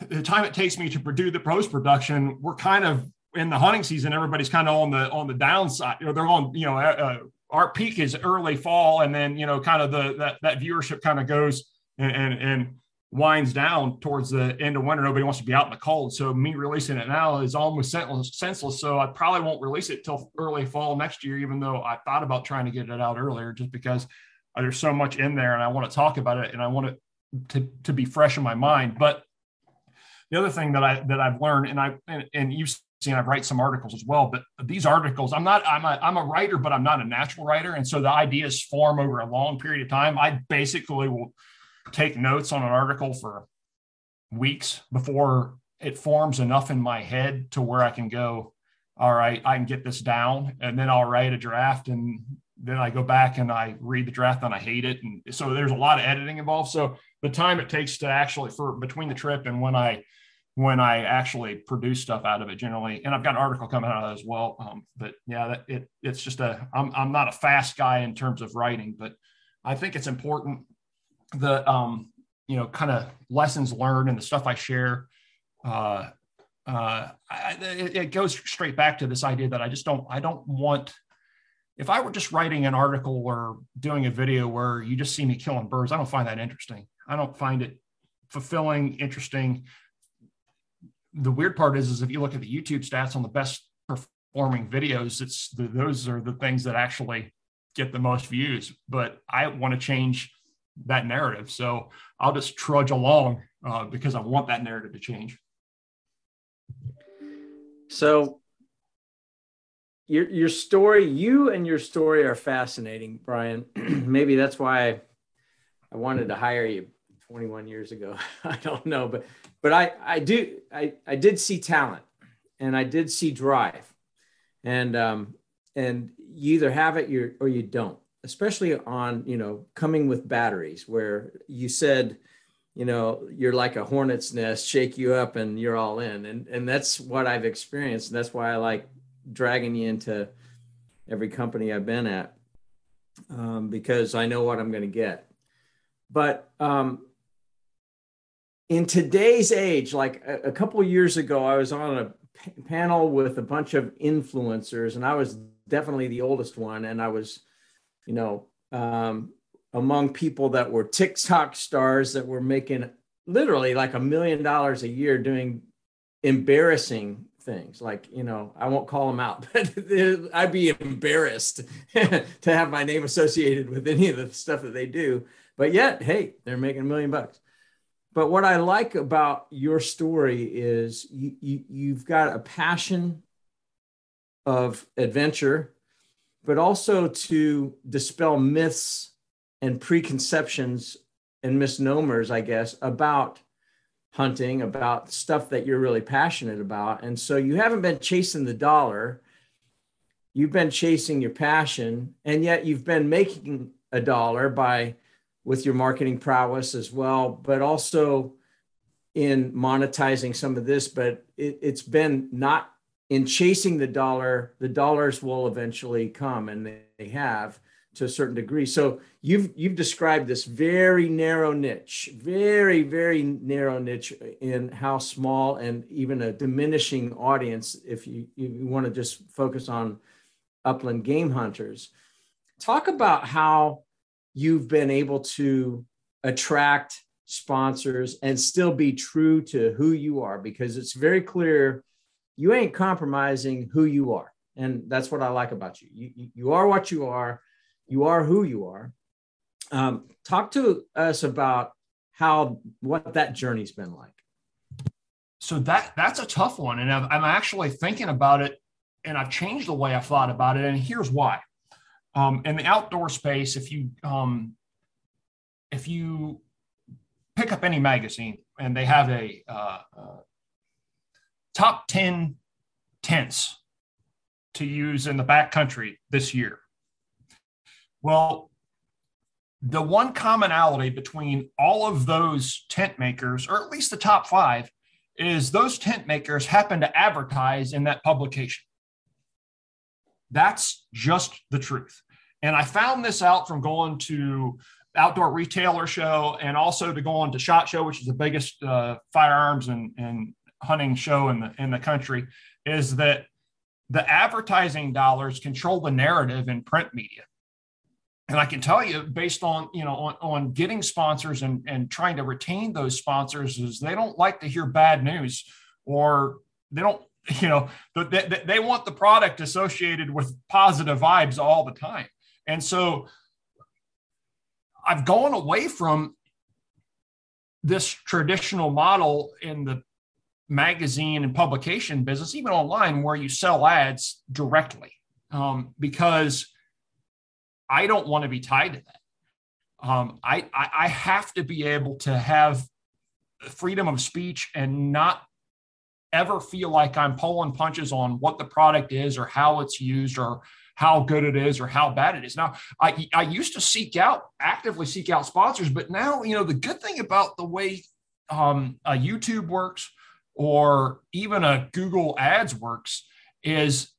the time it takes me to produce the post production. We're kind of in the hunting season, everybody's kind of on the on the downside. You know, they're on. You know, uh, uh, our peak is early fall, and then you know, kind of the that that viewership kind of goes and, and and winds down towards the end of winter. Nobody wants to be out in the cold. So me releasing it now is almost senseless. So I probably won't release it till early fall next year, even though I thought about trying to get it out earlier, just because there's so much in there and I want to talk about it and I want it to, to be fresh in my mind. But the other thing that I that I've learned, and I and, and you've seen, I write some articles as well. But these articles, I'm not I'm a I'm a writer, but I'm not a natural writer, and so the ideas form over a long period of time. I basically will take notes on an article for weeks before it forms enough in my head to where I can go, all right, I can get this down, and then I'll write a draft, and then I go back and I read the draft and I hate it, and so there's a lot of editing involved. So the time it takes to actually for between the trip and when I when I actually produce stuff out of it generally, and I've got an article coming out of it as well. Um, but yeah, that, it it's just a I'm I'm not a fast guy in terms of writing, but I think it's important the um, you know kind of lessons learned and the stuff I share. Uh, uh, I, it, it goes straight back to this idea that I just don't I don't want if I were just writing an article or doing a video where you just see me killing birds, I don't find that interesting. I don't find it fulfilling, interesting. The weird part is, is if you look at the YouTube stats on the best performing videos, it's the, those are the things that actually get the most views. But I want to change that narrative. So I'll just trudge along uh, because I want that narrative to change. So your your story, you and your story are fascinating, Brian. Maybe that's why I, wanted to hire you 21 years ago. I don't know, but but I I do I I did see talent and I did see drive, and um and you either have it you or you don't especially on you know coming with batteries where you said you know you're like a hornet's nest shake you up and you're all in. And and that's what i've experienced. And that's why i like dragging you into every company i've been at um, because i know what i'm going to get. But um, in today's age like a, a couple years ago i was on a p- panel with a bunch of influencers and i was definitely the oldest one and i was you know, um, among people that were TikTok stars that were making literally like a million dollars a year doing embarrassing things. Like, you know, I won't call them out, but I'd be embarrassed to have my name associated with any of the stuff that they do. But yet, hey, they're making a million bucks. But what I like about your story is you, you, you've got a passion of adventure but also to dispel myths and preconceptions and misnomers, I guess, about hunting, about stuff that you're really passionate about. And so you haven't been chasing the dollar, you've been chasing your passion, and yet you've been making a dollar by with your marketing prowess as well, but also in monetizing some of this. But it, has been not in chasing the dollar, the dollars will eventually come, and they have to a certain degree. So you've you've described this very narrow niche, very very narrow niche in how small and even a diminishing audience. If you you want to just focus on upland game hunters, talk about how you've been able to attract sponsors and still be true to who you are because it's very clear you ain't compromising who you are. And that's what I like about you. You, you are what you are, you are who you are. Um, talk to us about how what that journey's been like. So that that's a tough one, and i am actually thinking about it, and I've changed the way I thought about it, and here's why. Um, in the outdoor space, if you um, if you pick up any magazine and they have a uh, uh, top 10 tents to use in the backcountry this year. Well, the one commonality between all of those tent makers, or at least the top five, is those tent makers happen to advertise in that publication. That's just the truth. And I found this out from going to outdoor retailer show and also to go on to SHOT Show, which is the biggest uh, firearms and, and hunting show in the in the country. is that the advertising dollars control the narrative in print media. And I can tell you, based on you know on, on getting sponsors and, and trying to retain those sponsors, is they don't like to hear bad news or they don't you know they, they want the product associated with positive vibes all the time and so i've gone away from this traditional model in the magazine and publication business even online where you sell ads directly um, because i don't want to be tied to that um, I, I i have to be able to have freedom of speech and not ever feel like I'm pulling punches on what the product is or how it's used or how good it is or how bad it is. Now, I, I used to seek out, actively seek out sponsors, but now, you know, the good thing about the way um, a YouTube works or even a Google Ads works is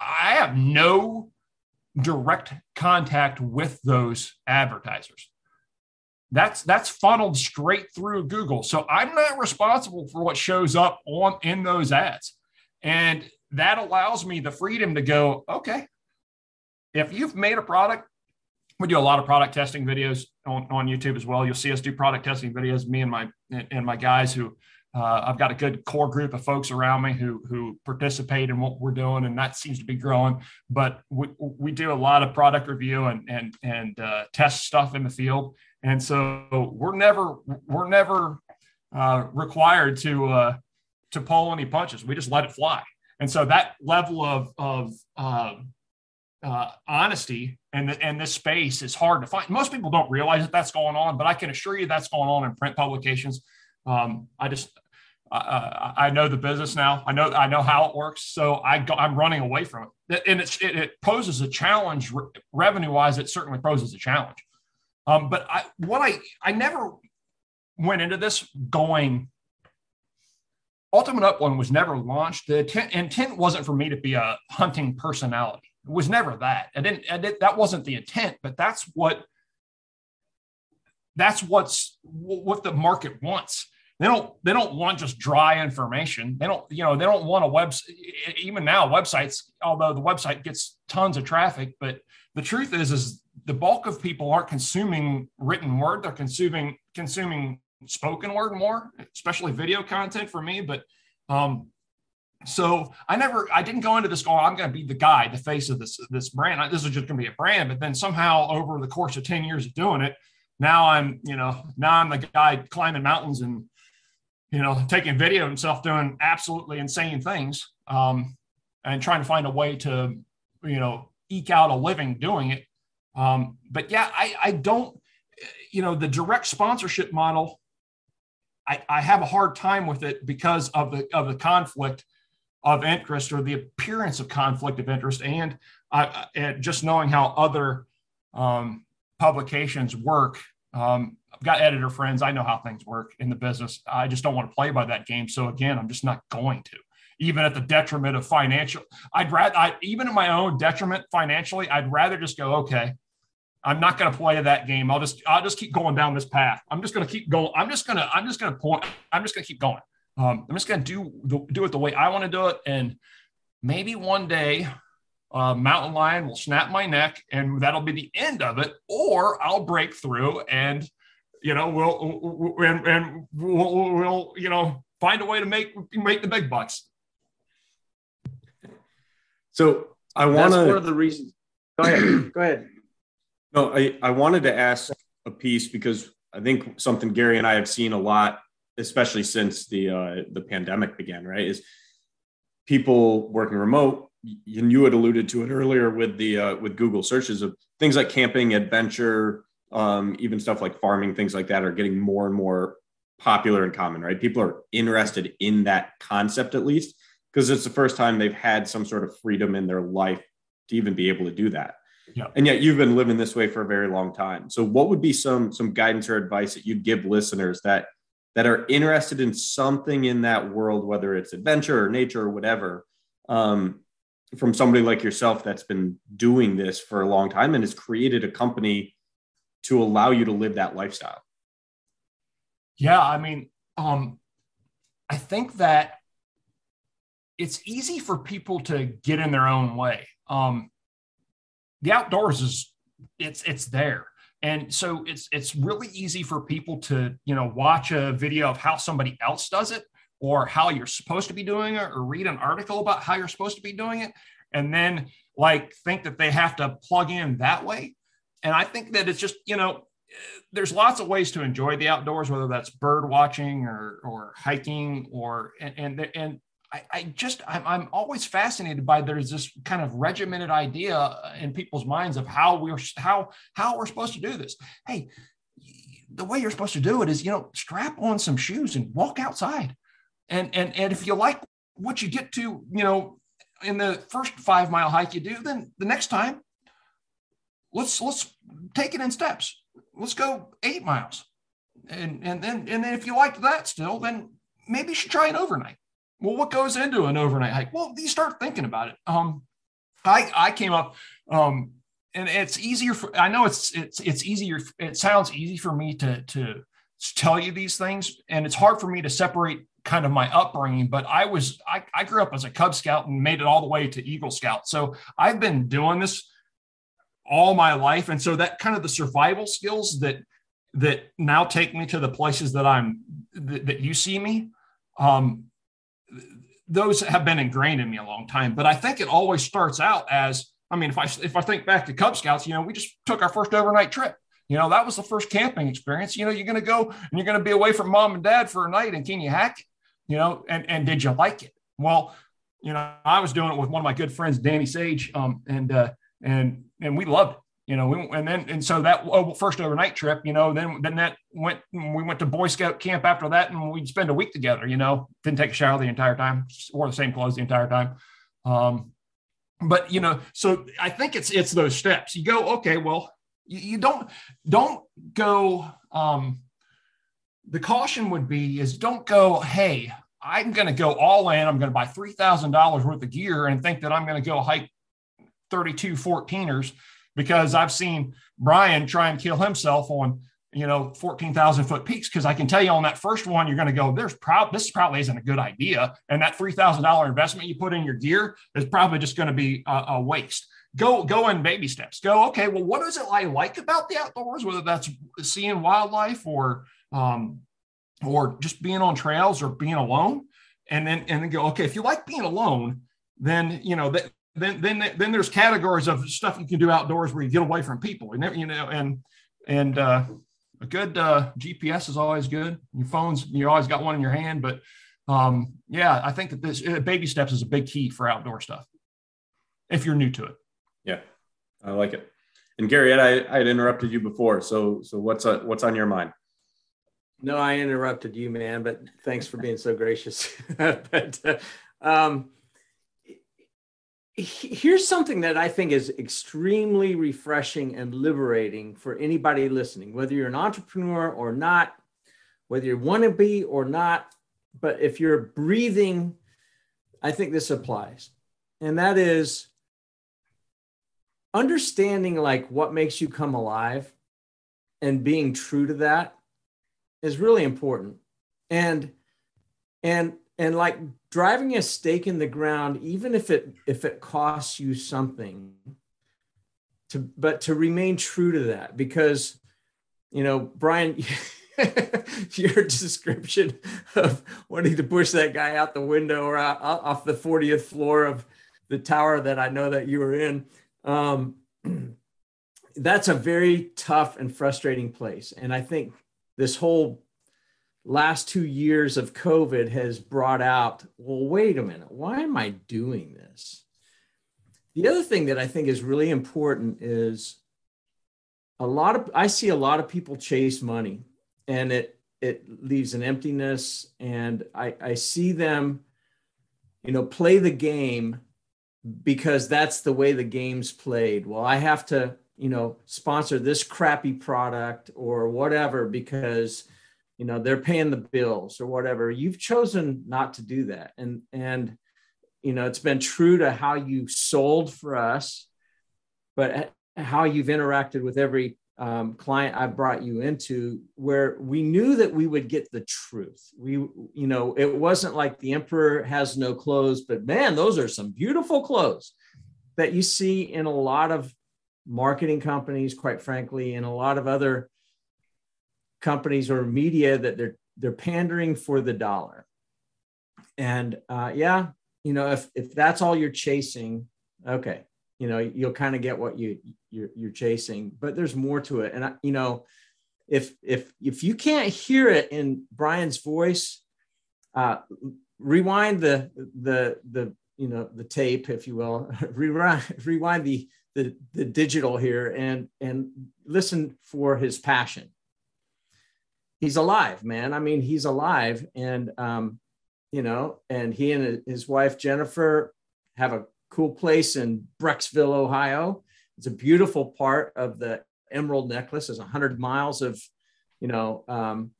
I have no direct contact with those advertisers that's that's funneled straight through Google. So I'm not responsible for what shows up on in those ads. And that allows me the freedom to go, okay, if you've made a product, we do a lot of product testing videos on, on YouTube as well. You'll see us do product testing videos, me and my and my guys who uh, I've got a good core group of folks around me who who participate in what we're doing, and that seems to be growing. But we, we do a lot of product review and and and uh, test stuff in the field, and so we're never we're never uh, required to uh, to pull any punches. We just let it fly. And so that level of of um, uh, honesty and the, and this space is hard to find. Most people don't realize that that's going on, but I can assure you that's going on in print publications. Um, I just uh, I know the business now. I know I know how it works, so I go, I'm running away from it, and it, it poses a challenge re- revenue wise. It certainly poses a challenge. Um, but I, what I, I never went into this going, Ultimate Upland was never launched. The intent, intent wasn't for me to be a hunting personality. It was never that. I didn't, I did, that wasn't the intent, but that's what, that's what's what the market wants. They don't, they don't want just dry information. They don't, you know, they don't want a website. Even now, websites, although the website gets tons of traffic, but the truth is, is the bulk of people aren't consuming written word; they're consuming consuming spoken word more, especially video content for me. But um, so I never, I didn't go into this going, I'm going to be the guy, the face of this this brand. This is just going to be a brand. But then somehow over the course of ten years of doing it, now I'm, you know, now I'm the guy climbing mountains and you know taking video of himself doing absolutely insane things um, and trying to find a way to you know eke out a living doing it um, but yeah, I, I don't, you know, the direct sponsorship model, I, I have a hard time with it because of the of the conflict of interest or the appearance of conflict of interest, and, uh, and just knowing how other um, publications work. Um, got editor friends. I know how things work in the business. I just don't want to play by that game. So again, I'm just not going to even at the detriment of financial. I'd rather, I, even at my own detriment financially, I'd rather just go, okay, I'm not going to play that game. I'll just I'll just keep going down this path. I'm just going to keep going. I'm just going to I'm just going to point. I'm just going to keep going. Um, I'm just going to do the, do it the way I want to do it, and maybe one day, uh, mountain lion will snap my neck, and that'll be the end of it. Or I'll break through, and you know we'll and, and we'll, we'll you know find a way to make make the big bucks. So I want to. That's one of the reasons. Go ahead. Go ahead. No, I, I wanted to ask a piece because I think something Gary and I have seen a lot, especially since the uh, the pandemic began, right? Is people working remote. And you had alluded to it earlier with the uh, with Google searches of things like camping, adventure, um, even stuff like farming, things like that are getting more and more popular and common, right? People are interested in that concept at least because it's the first time they've had some sort of freedom in their life to even be able to do that. Yeah. And yet you've been living this way for a very long time. So what would be some some guidance or advice that you'd give listeners that that are interested in something in that world, whether it's adventure or nature or whatever, um, from somebody like yourself that's been doing this for a long time and has created a company to allow you to live that lifestyle? Yeah, I mean, um, I think that it's easy for people to get in their own way. Um, the outdoors is it's it's there and so it's it's really easy for people to you know watch a video of how somebody else does it or how you're supposed to be doing it or read an article about how you're supposed to be doing it and then like think that they have to plug in that way and i think that it's just you know there's lots of ways to enjoy the outdoors whether that's bird watching or or hiking or and and, and I, I just I'm, I'm always fascinated by there's this kind of regimented idea in people's minds of how we're how how we're supposed to do this. Hey, the way you're supposed to do it is you know strap on some shoes and walk outside, and and and if you like what you get to you know in the first five mile hike you do, then the next time let's let's take it in steps. Let's go eight miles, and and then and then if you like that still, then maybe you should try an overnight well, what goes into an overnight hike? Well, you start thinking about it. Um, I I came up, um, and it's easier for. I know it's it's it's easier. It sounds easy for me to to tell you these things, and it's hard for me to separate kind of my upbringing. But I was I, I grew up as a Cub Scout and made it all the way to Eagle Scout. So I've been doing this all my life, and so that kind of the survival skills that that now take me to the places that I'm that, that you see me. Um, those have been ingrained in me a long time. But I think it always starts out as I mean, if I if I think back to Cub Scouts, you know, we just took our first overnight trip. You know, that was the first camping experience. You know, you're going to go and you're going to be away from mom and dad for a night, and can you hack it? You know, and and did you like it? Well, you know, I was doing it with one of my good friends, Danny Sage, um, and uh, and and we loved it you know, we, and then and so that oh, first overnight trip, you know, then then that went we went to Boy Scout camp after that, and we'd spend a week together. You know, didn't take a shower the entire time, wore the same clothes the entire time. Um, but you know, so I think it's it's those steps. You go, okay, well, you, you don't don't go. Um, the caution would be is don't go, hey, I'm going to go all in. I'm going to buy three thousand dollars worth of gear and think that I'm going to go hike 32 14ers because I've seen Brian try and kill himself on you know 14,000 foot peaks because I can tell you on that first one you're going to go there's probably this probably isn't a good idea and that $3,000 investment you put in your gear is probably just going to be a, a, waste. Go go in baby steps. Go okay. Well, what is it I like about the outdoors? Whether that's seeing wildlife or um, or just being on trails or being alone, and then and then go okay. If you like being alone, then you know that then then then there's categories of stuff you can do outdoors where you get away from people and you know and and uh, a good uh, GPS is always good. Your phones you always got one in your hand, but um, yeah, I think that this uh, baby steps is a big key for outdoor stuff if you're new to it. Yeah, I like it. And Gary, I, I had interrupted you before, so so what's uh, what's on your mind? No, I interrupted you, man, but thanks for being so gracious. but uh, um, here's something that I think is extremely refreshing and liberating for anybody listening, whether you're an entrepreneur or not, whether you want to be or not. But if you're breathing, I think this applies. And that is understanding like what makes you come alive and being true to that is really important. And and and like driving a stake in the ground even if it if it costs you something to but to remain true to that because you know brian your description of wanting to push that guy out the window or out, off the 40th floor of the tower that i know that you were in um, that's a very tough and frustrating place. And i think this whole last two years of COVID has brought out, well, wait a minute, why am I doing this? The other thing that I think is really important is a lot of I see a lot of people chase money and it it leaves an emptiness and I, I see them, you know, play the game because that's the way the game's played. Well, I have to, you know, sponsor this crappy product or whatever because you know they're paying the bills or whatever you've chosen not to do that and and you know it's been true to how you sold for us but how you've interacted with every um, client I brought you into where we knew that we would get the truth. We, you know, it wasn't like the emperor has no clothes, but man, those are some beautiful clothes that you see in a lot of marketing companies, quite frankly, and a lot of other companies or media that they're they're pandering for the dollar. And uh, yeah, you know, if if that's all you're chasing, okay, you know, you'll kind of get what you you're, you're chasing. But there's more to it, and I, you know, if if if you can't hear it in Brian's voice, uh, rewind the the the you know the tape, if you will, rewind rewind the the the digital here and and listen for his passion he's alive, man. I mean, he's alive, and um, you know, and he and his wife Jennifer have a cool place in Brecksville, Ohio. It's a beautiful part of the Emerald Necklace. It's hundred miles of, you know, um,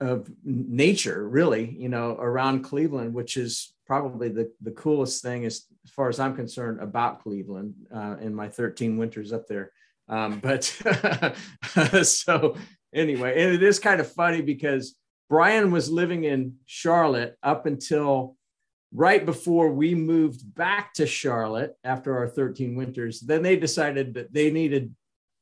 of nature, really, you know, around Cleveland, which is probably the, the coolest thing as, as far as I'm concerned about Cleveland uh, in my 13 winters up there. Um, but so anyway, and it is kind of funny because Brian was living in Charlotte up until right before we moved back to Charlotte after our 13 winters. Then they decided that they needed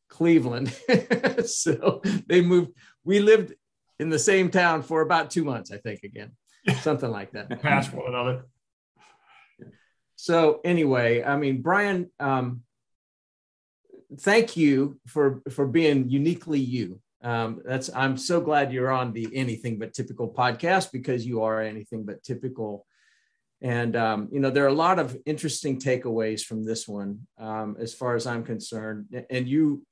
Cleveland. so they moved. We lived in the same town for about two months, I think, again, something like that. Pass one another. So anyway, I mean, Brian, um, thank you for for being uniquely you. Um, that's I'm so glad you're on the Anything But Typical podcast because you are anything but typical. And um, you know there are a lot of interesting takeaways from this one, um, as far as I'm concerned. And you,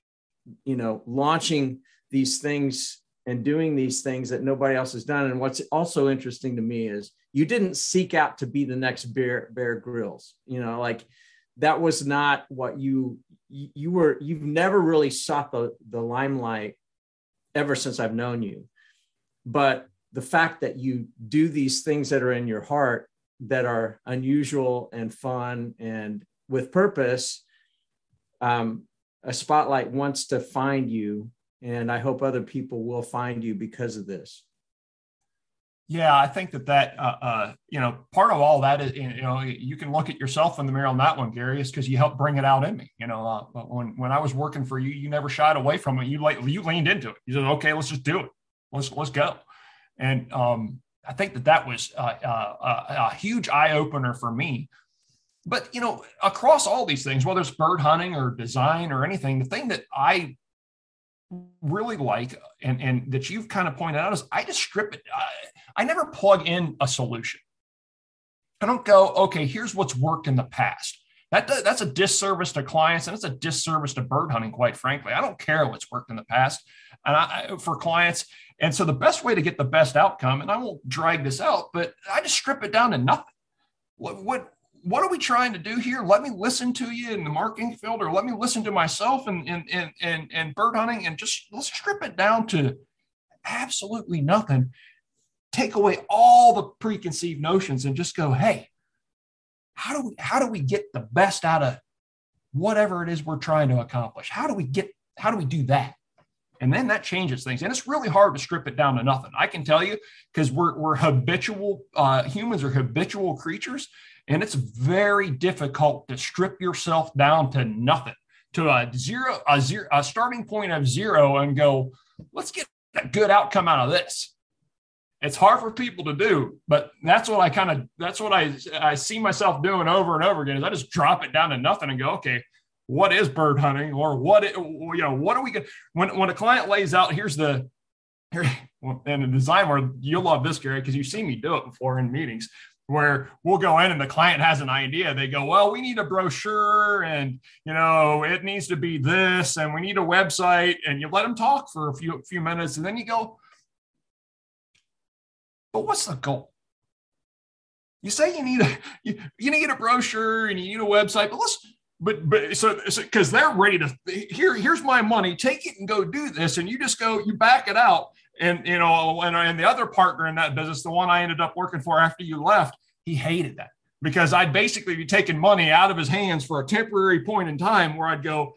you know, launching these things and doing these things that nobody else has done. And what's also interesting to me is you didn't seek out to be the next Bear Bear Grylls. You know, like that was not what you you were you've never really sought the the limelight ever since I've known you. But the fact that you do these things that are in your heart that are unusual and fun and with purpose, um, a spotlight wants to find you. And I hope other people will find you because of this. Yeah, I think that that uh, uh, you know part of all that is you know you can look at yourself in the mirror on that one, Gary, is because you helped bring it out in me. You know, uh, when when I was working for you, you never shied away from it. You like you leaned into it. You said, "Okay, let's just do it. Let's let's go." And um, I think that that was a huge eye opener for me. But you know, across all these things, whether it's bird hunting or design or anything, the thing that I really like and, and that you've kind of pointed out is I just strip it. I, I never plug in a solution. I don't go, okay, here's what's worked in the past. That, that's a disservice to clients and it's a disservice to bird hunting, quite frankly. I don't care what's worked in the past and I, for clients. And so the best way to get the best outcome, and I won't drag this out, but I just strip it down to nothing. What, what, what are we trying to do here? Let me listen to you in the marketing field, or let me listen to myself and and and and, and bird hunting, and just let's strip it down to absolutely nothing. Take away all the preconceived notions and just go, hey, how do we how do we get the best out of whatever it is we're trying to accomplish? How do we get how do we do that? And then that changes things. And it's really hard to strip it down to nothing. I can tell you because we're, we're habitual, uh, humans are habitual creatures. And it's very difficult to strip yourself down to nothing, to a zero, a zero, a starting point of zero and go, let's get a good outcome out of this. It's hard for people to do, but that's what I kind of that's what I I see myself doing over and over again is I just drop it down to nothing and go, okay, what is bird hunting or what it, you know what are we going when when a client lays out here's the here and the design you'll love this Gary because you've seen me do it before in meetings where we'll go in and the client has an idea. They go, well, we need a brochure and, you know, it needs to be this and we need a website and you let them talk for a few, few minutes and then you go, but what's the goal? You say you need a, you, you need a brochure and you need a website, but let's, but, but so, because so, they're ready to, here, here's my money, take it and go do this. And you just go, you back it out and you know, and, and the other partner in that business, the one I ended up working for after you left, he hated that because I'd basically be taking money out of his hands for a temporary point in time where I'd go,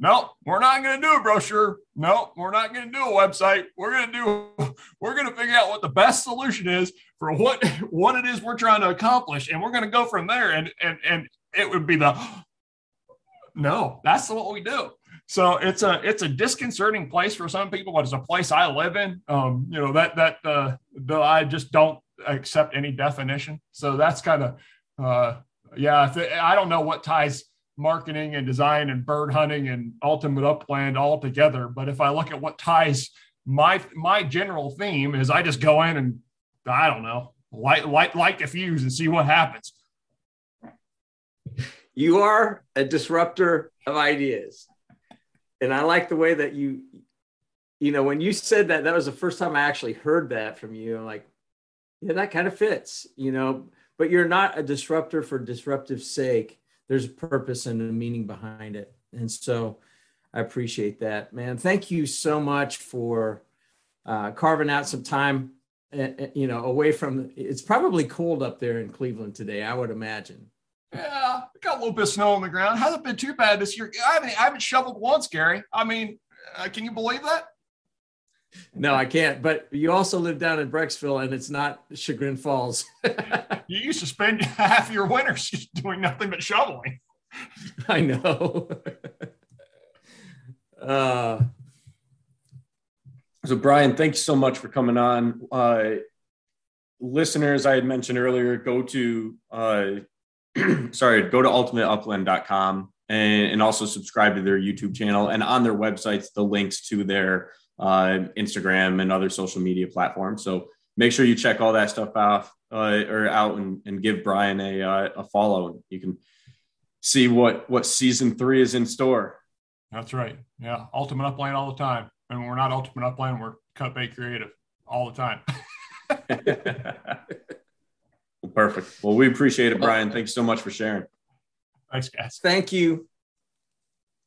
no, we're not going to do a brochure. No, we're not going to do a website. We're going to do, we're going to figure out what the best solution is for what, what it is we're trying to accomplish. And we're going to go from there. And, and, and it would be the, no, that's what we do. So it's a, it's a disconcerting place for some people, but it's a place I live in. Um, you know, that, that, uh, I just don't accept any definition. So that's kind of, uh, yeah, I don't know what ties marketing and design and bird hunting and ultimate upland all together. But if I look at what ties my my general theme is I just go in and I don't know, light light light the fuse and see what happens. You are a disruptor of ideas. And I like the way that you you know, when you said that, that was the first time I actually heard that from you. I'm like, yeah, that kind of fits, you know, but you're not a disruptor for disruptive sake there's a purpose and a meaning behind it. And so I appreciate that, man. Thank you so much for uh, carving out some time, uh, you know, away from. It's probably cold up there in Cleveland today. I would imagine. Yeah, got a little bit of snow on the ground. Hasn't been too bad this year. I haven't, I haven't shoveled once, Gary. I mean, uh, can you believe that? No, I can't. But you also live down in Brecksville, and it's not Chagrin Falls. you used to spend half your winters just doing nothing but shoveling. I know. uh, so, Brian, thank you so much for coming on. Uh, listeners, I had mentioned earlier, go to uh, sorry, go to ultimateupland.com and, and also subscribe to their YouTube channel and on their websites, the links to their uh, Instagram and other social media platforms. So make sure you check all that stuff out uh, or out and, and give Brian a, uh, a follow. You can see what what season three is in store. That's right. Yeah, ultimate upland all the time, and we're not ultimate upland. We're cut bait creative all the time. well, perfect. Well, we appreciate it, Brian. Thanks so much for sharing. Thanks, guys. Thank you.